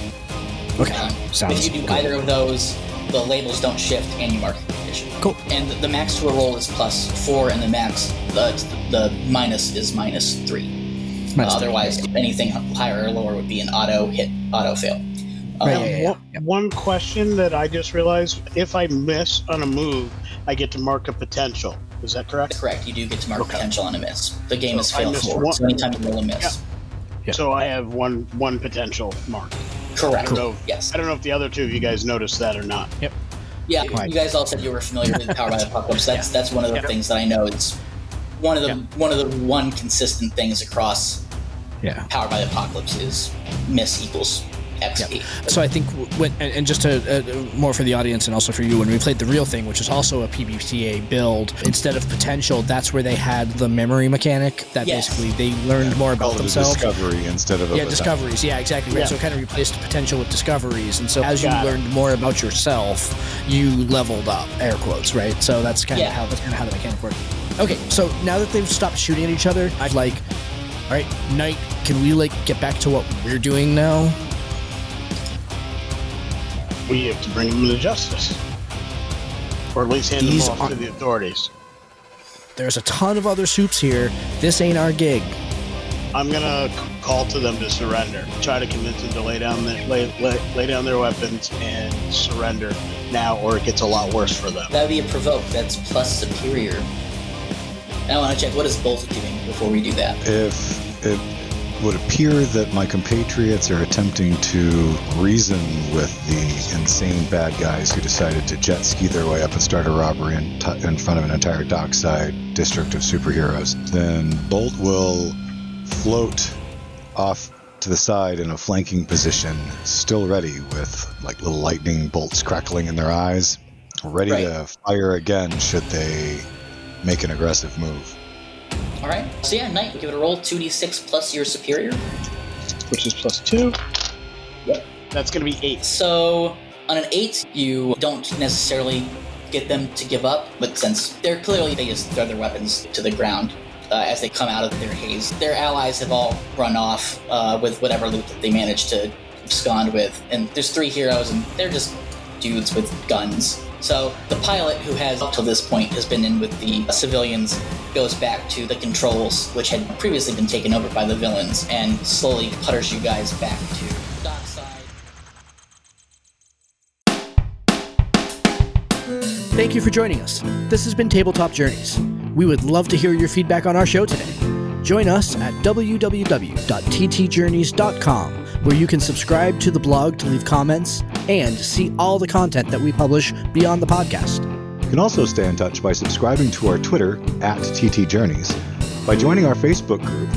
Okay. Um, Sounds if you do good. either of those, the labels don't shift and you mark a condition. Cool. And the, the max to a roll is plus four, and the max, the, the minus is minus three. Minus Uh, three. otherwise, anything higher or lower would be an auto hit, auto fail. Um, Right, Now, yeah, yeah, yeah. one question that I just realized: if I miss on a move, I get to mark a potential. Is that correct? Correct. You do get to mark Okay. potential on a miss. The game is So I fail missed forward. one- So anytime you roll a miss. Yeah. So I have one one potential mark. Correct. I don't know. Yes. I don't know if the other two of you guys noticed that or not. Yep. Yeah, Right. you guys all said you were familiar with Powered by the Apocalypse. That's that's one of the Yeah. things that I know. It's one of the Yeah. one of the one consistent things across Yeah. Powered by the Apocalypse is miss equals XP. So I think when and, and just to uh, more for the audience and also for you, when we played the real thing, which is also a PBTA build, instead of potential, that's where they had the memory mechanic. That Yes. basically they learned more about Called it a themselves. discovery instead of a Yeah, potential. discoveries. Yeah, exactly. Right. Yeah. So it kind of replaced potential with discoveries, and so as you Got it. learned more about yourself, you leveled up. Air quotes. Right. So that's kind Yeah. of how that's kind of how the mechanic worked. Okay. So now that they've stopped shooting at each other, I'd like, all right, Knight, can we like get back to what we're doing now? We have to bring them to justice, or at least hand These them off are- to the authorities. There's a ton of other soups here. This ain't our gig. I'm gonna call to them to surrender. Try to convince them to lay down the, lay, lay, lay down their weapons and surrender now, or it gets a lot worse for them. That would be a provoke. That's plus superior. I want to check what is Bolt doing before we do that. If it would appear that my compatriots are attempting to reason with the insane bad guys who decided to jet ski their way up and start a robbery in, t- in front of an entire dockside district of superheroes, then Bolt will float off to the side in a flanking position, still ready with like little lightning bolts crackling in their eyes, ready Right. to fire again should they make an aggressive move. All right. So yeah, Knight, give it a roll. Two d six plus your superior. Which is plus two. Yep. That's gonna be eight. So on an eight, you don't necessarily get them to give up, but since they're clearly they just throw their weapons to the ground uh, as they come out of their haze. Their allies have all run off uh, with whatever loot that they managed to abscond with, and there's three heroes, and they're just dudes with guns. So the pilot, who has up till this point has been in with the civilians, goes back to the controls, which had previously been taken over by the villains, and slowly putters you guys back to. Thank you for joining us. This has been Tabletop Journeys. We would love to hear your feedback on our show today. Join us at www.ttjourneys.com, where you can subscribe to the blog to leave comments and see all the content that we publish beyond the podcast. You can also stay in touch by subscribing to our Twitter at TT Journeys, by joining our Facebook group,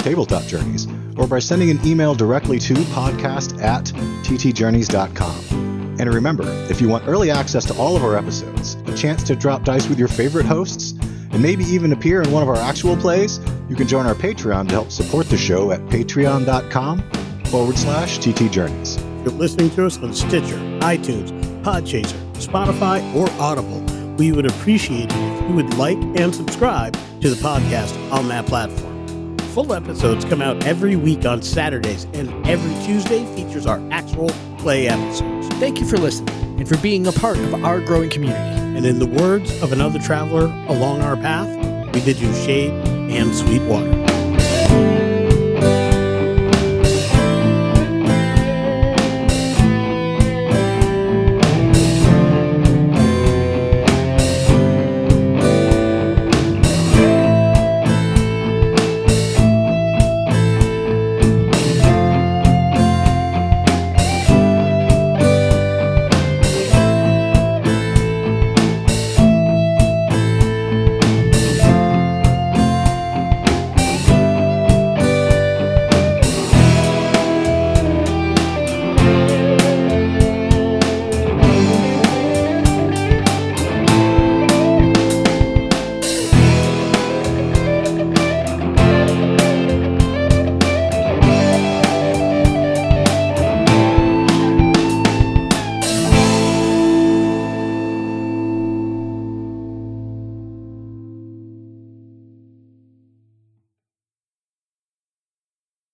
Tabletop Journeys, or by sending an email directly to podcast at ttjourneys.com. And remember, if you want early access to all of our episodes, a chance to drop dice with your favorite hosts, and maybe even appear in one of our actual plays, you can join our Patreon to help support the show at patreon.com forward slash ttjourneys. You're listening to us on Stitcher, iTunes, Podchaser, Spotify, or Audible. We would appreciate it if you would like and subscribe to the podcast on that platform. Full episodes come out every week on Saturdays, and every Tuesday features our actual play episodes. Thank you for listening and for being a part of our growing community. And in the words of another traveler along our path, we bid you shade and sweet water.